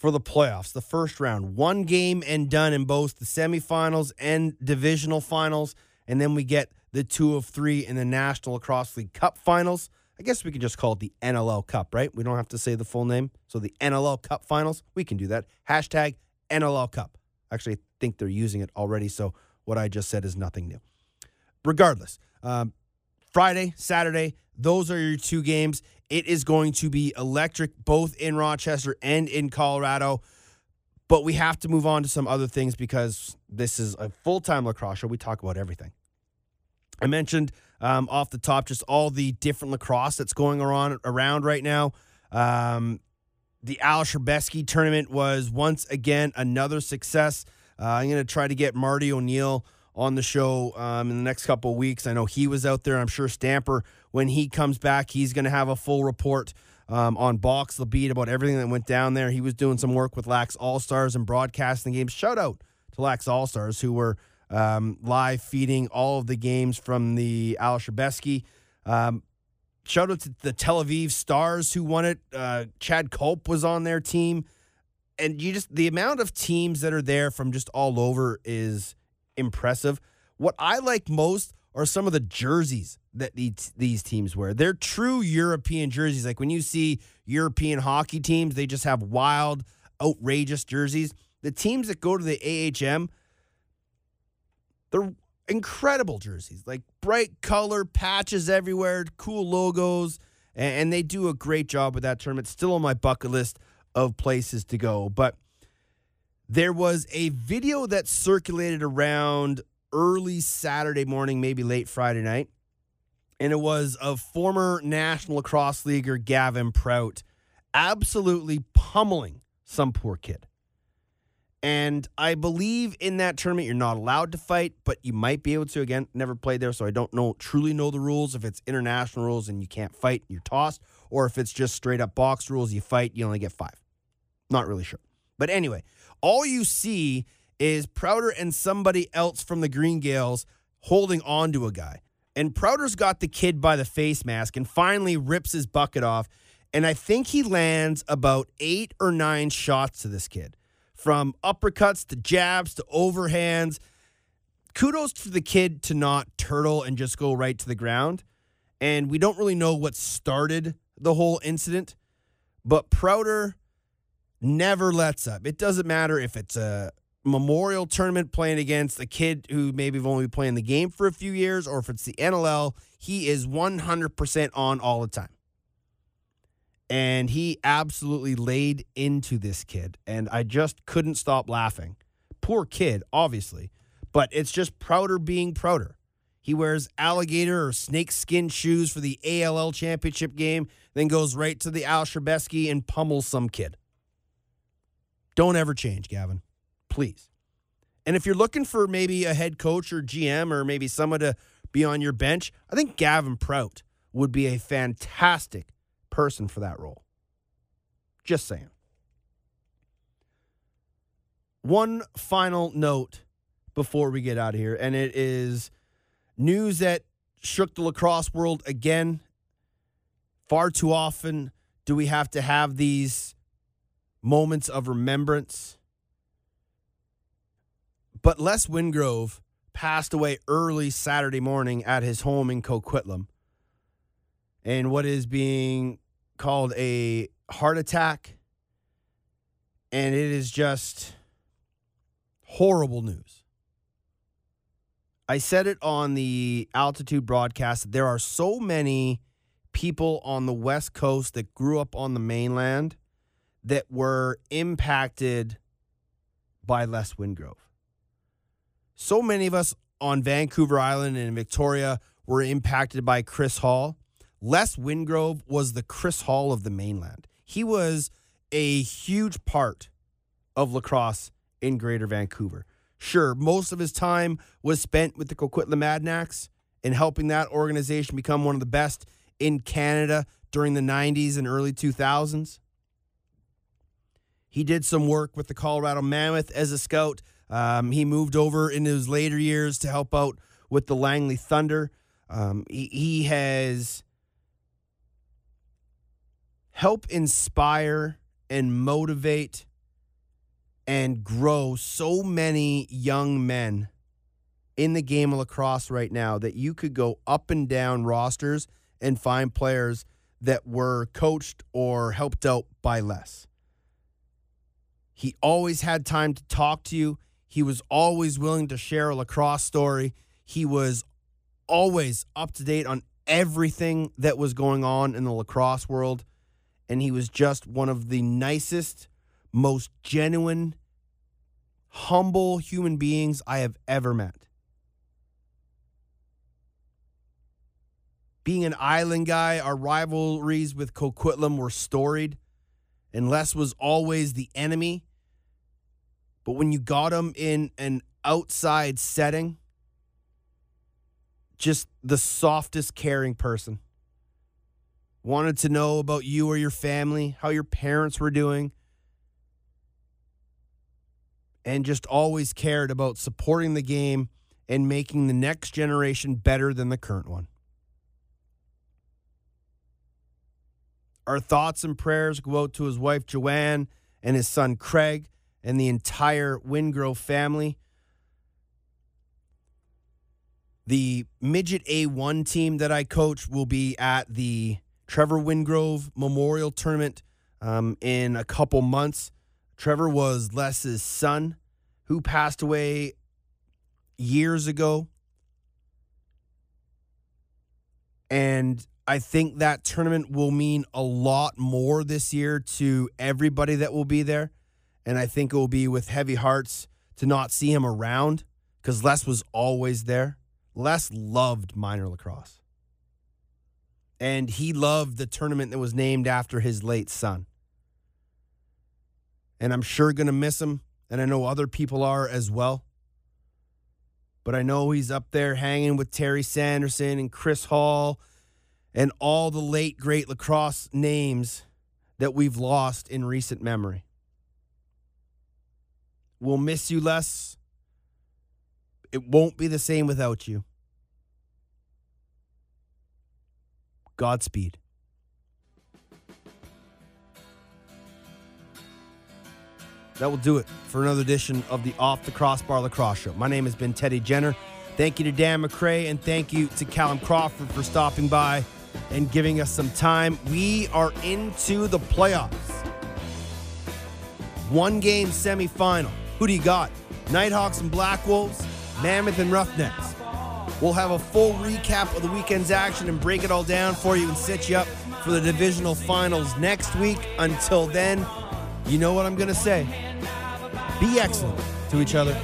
for the playoffs, the first round. One game and done in both the semifinals and divisional finals. And then we get the two of three in the National Lacrosse League Cup finals. I guess we can just call it the NLL Cup, right? We don't have to say the full name. So, the NLL Cup finals, we can do that. Hashtag NLL Cup. Actually, I think they're using it already. So, what I just said is nothing new. Regardless, um, Friday, Saturday, those are your two games. It is going to be electric both in Rochester and in Colorado. But we have to move on to some other things because this is a full time lacrosse show. We talk about everything. I mentioned um, off the top just all the different lacrosse that's going around, around right now. Um, the Ales Hrebesky tournament was once again another success. Uh, I'm going to try to get Marty O'Neill on the show um, in the next couple of weeks. I know he was out there. I'm sure Stamper, when he comes back, he's going to have a full report um, on Box the Beat about everything that went down there. He was doing some work with Lax All Stars and broadcasting games. Shout out to Lax All Stars who were um, live feeding all of the games from the Ales Hrebesky. Um, shout out to the Tel Aviv Stars who won it. Uh, Chad Culp was on their team. And you just, the amount of teams that are there from just all over is impressive. What I like most are some of the jerseys that these, teams wear. They're true European jerseys. Like when you see European hockey teams, they just have wild, outrageous jerseys. The teams that go to the AHM, they're incredible jerseys, like bright color, patches everywhere, cool logos, and they do a great job with that tournament. Still on my bucket list of places to go. But there was a video that circulated around early Saturday morning, maybe late Friday night. And it was of former National Lacrosse Leaguer Gavin Prout absolutely pummeling some poor kid. And I believe in that tournament you're not allowed to fight, but you might be able to. Again, never played there, so I don't know truly know the rules. If it's international rules and you can't fight, you're tossed, or if it's just straight up box rules, you fight, you only get five. Not really sure. But anyway, all you see is Prouder and somebody else from the Green Gaels holding on to a guy. And Prouder's got the kid by the face mask and finally rips his bucket off. And I think he lands about eight or nine shots to this kid from uppercuts to jabs to overhands. Kudos for the kid to not turtle and just go right to the ground. And we don't really know what started the whole incident, but Prouder never lets up. It doesn't matter if it's a memorial tournament playing against a kid who maybe have only been playing the game for a few years or if it's the NLL, he is 100% on all the time. And he absolutely laid into this kid. And I just couldn't stop laughing. Poor kid, obviously, but it's just prouder being prouder. He wears alligator or snake skin shoes for the ALL championship game, then goes right to the Ales Hrebesky and pummels some kid. Don't ever change, Gavin please. And if you're looking for maybe a head coach or GM or maybe someone to be on your bench, I think Gavin Prout would be a fantastic person for that role. Just saying. One final note before we get out of here, and it is news that shook the lacrosse world again. Far too often do we have to have these moments of remembrance but Les Wingrove passed away early Saturday morning at his home in Coquitlam. And what is being called a heart attack. And it is just horrible news. I said it on the altitude broadcast there are so many people on the West Coast that grew up on the mainland that were impacted by Les Wingrove so many of us on Vancouver Island and Victoria were impacted by Chris Hall. Les Wingrove was the Chris Hall of the mainland. He was a huge part of lacrosse in Greater Vancouver. Sure, most of his time was spent with the Coquitlam Adanacs and helping that organization become one of the best in Canada during the 90s and early 2000s. He did some work with the Colorado Mammoth as a scout um, he moved over in his later years to help out with the Langley Thunder. Um, he, he has helped inspire and motivate and grow so many young men in the game of lacrosse right now that you could go up and down rosters and find players that were coached or helped out by Les. He always had time to talk to you. He was always willing to share a lacrosse story. He was always up to date on everything that was going on in the lacrosse world. And he was just one of the nicest, most genuine, humble human beings I have ever met. Being an island guy, our rivalries with Coquitlam were storied, and Les was always the enemy but when you got him in an outside setting, just the softest, caring person. Wanted to know about you or your family, how your parents were doing, and just always cared about supporting the game and making the next generation better than the current one. Our thoughts and prayers go out to his wife Joanne and his son Craig and the entire Wingrove family. The midget A1 team that I coach will be at the Trevor Wingrove Memorial Tournament um, in a couple months. Trevor was Les's son who passed away years ago. And I think that tournament will mean a lot more this year to everybody that will be there. And I think it will be with heavy hearts to not see him around because Les was always there. Les loved minor lacrosse. And he loved the tournament that was named after his late son. And I'm sure going to miss him. And I know other people are as well. But I know he's up there hanging with Terry Sanderson and Chris Hall and all the late great lacrosse names that we've lost in recent memory. We'll miss you Les. It won't be the same without you. Godspeed. That will do it for another edition of the Off the Crossbar Lacrosse Show. My name has been Teddy Jenner. Thank you to Dan MacRae and thank you to Callum Crawford for stopping by and giving us some time. We are into the playoffs. One game semifinal. Who do you got? Knighthawks and Black Wolves, Mammoth and Roughnecks. We'll have a full recap of the weekend's action and break it all down for you and set you up for the divisional finals next week. Until then, you know what I'm going to say. Be excellent to each other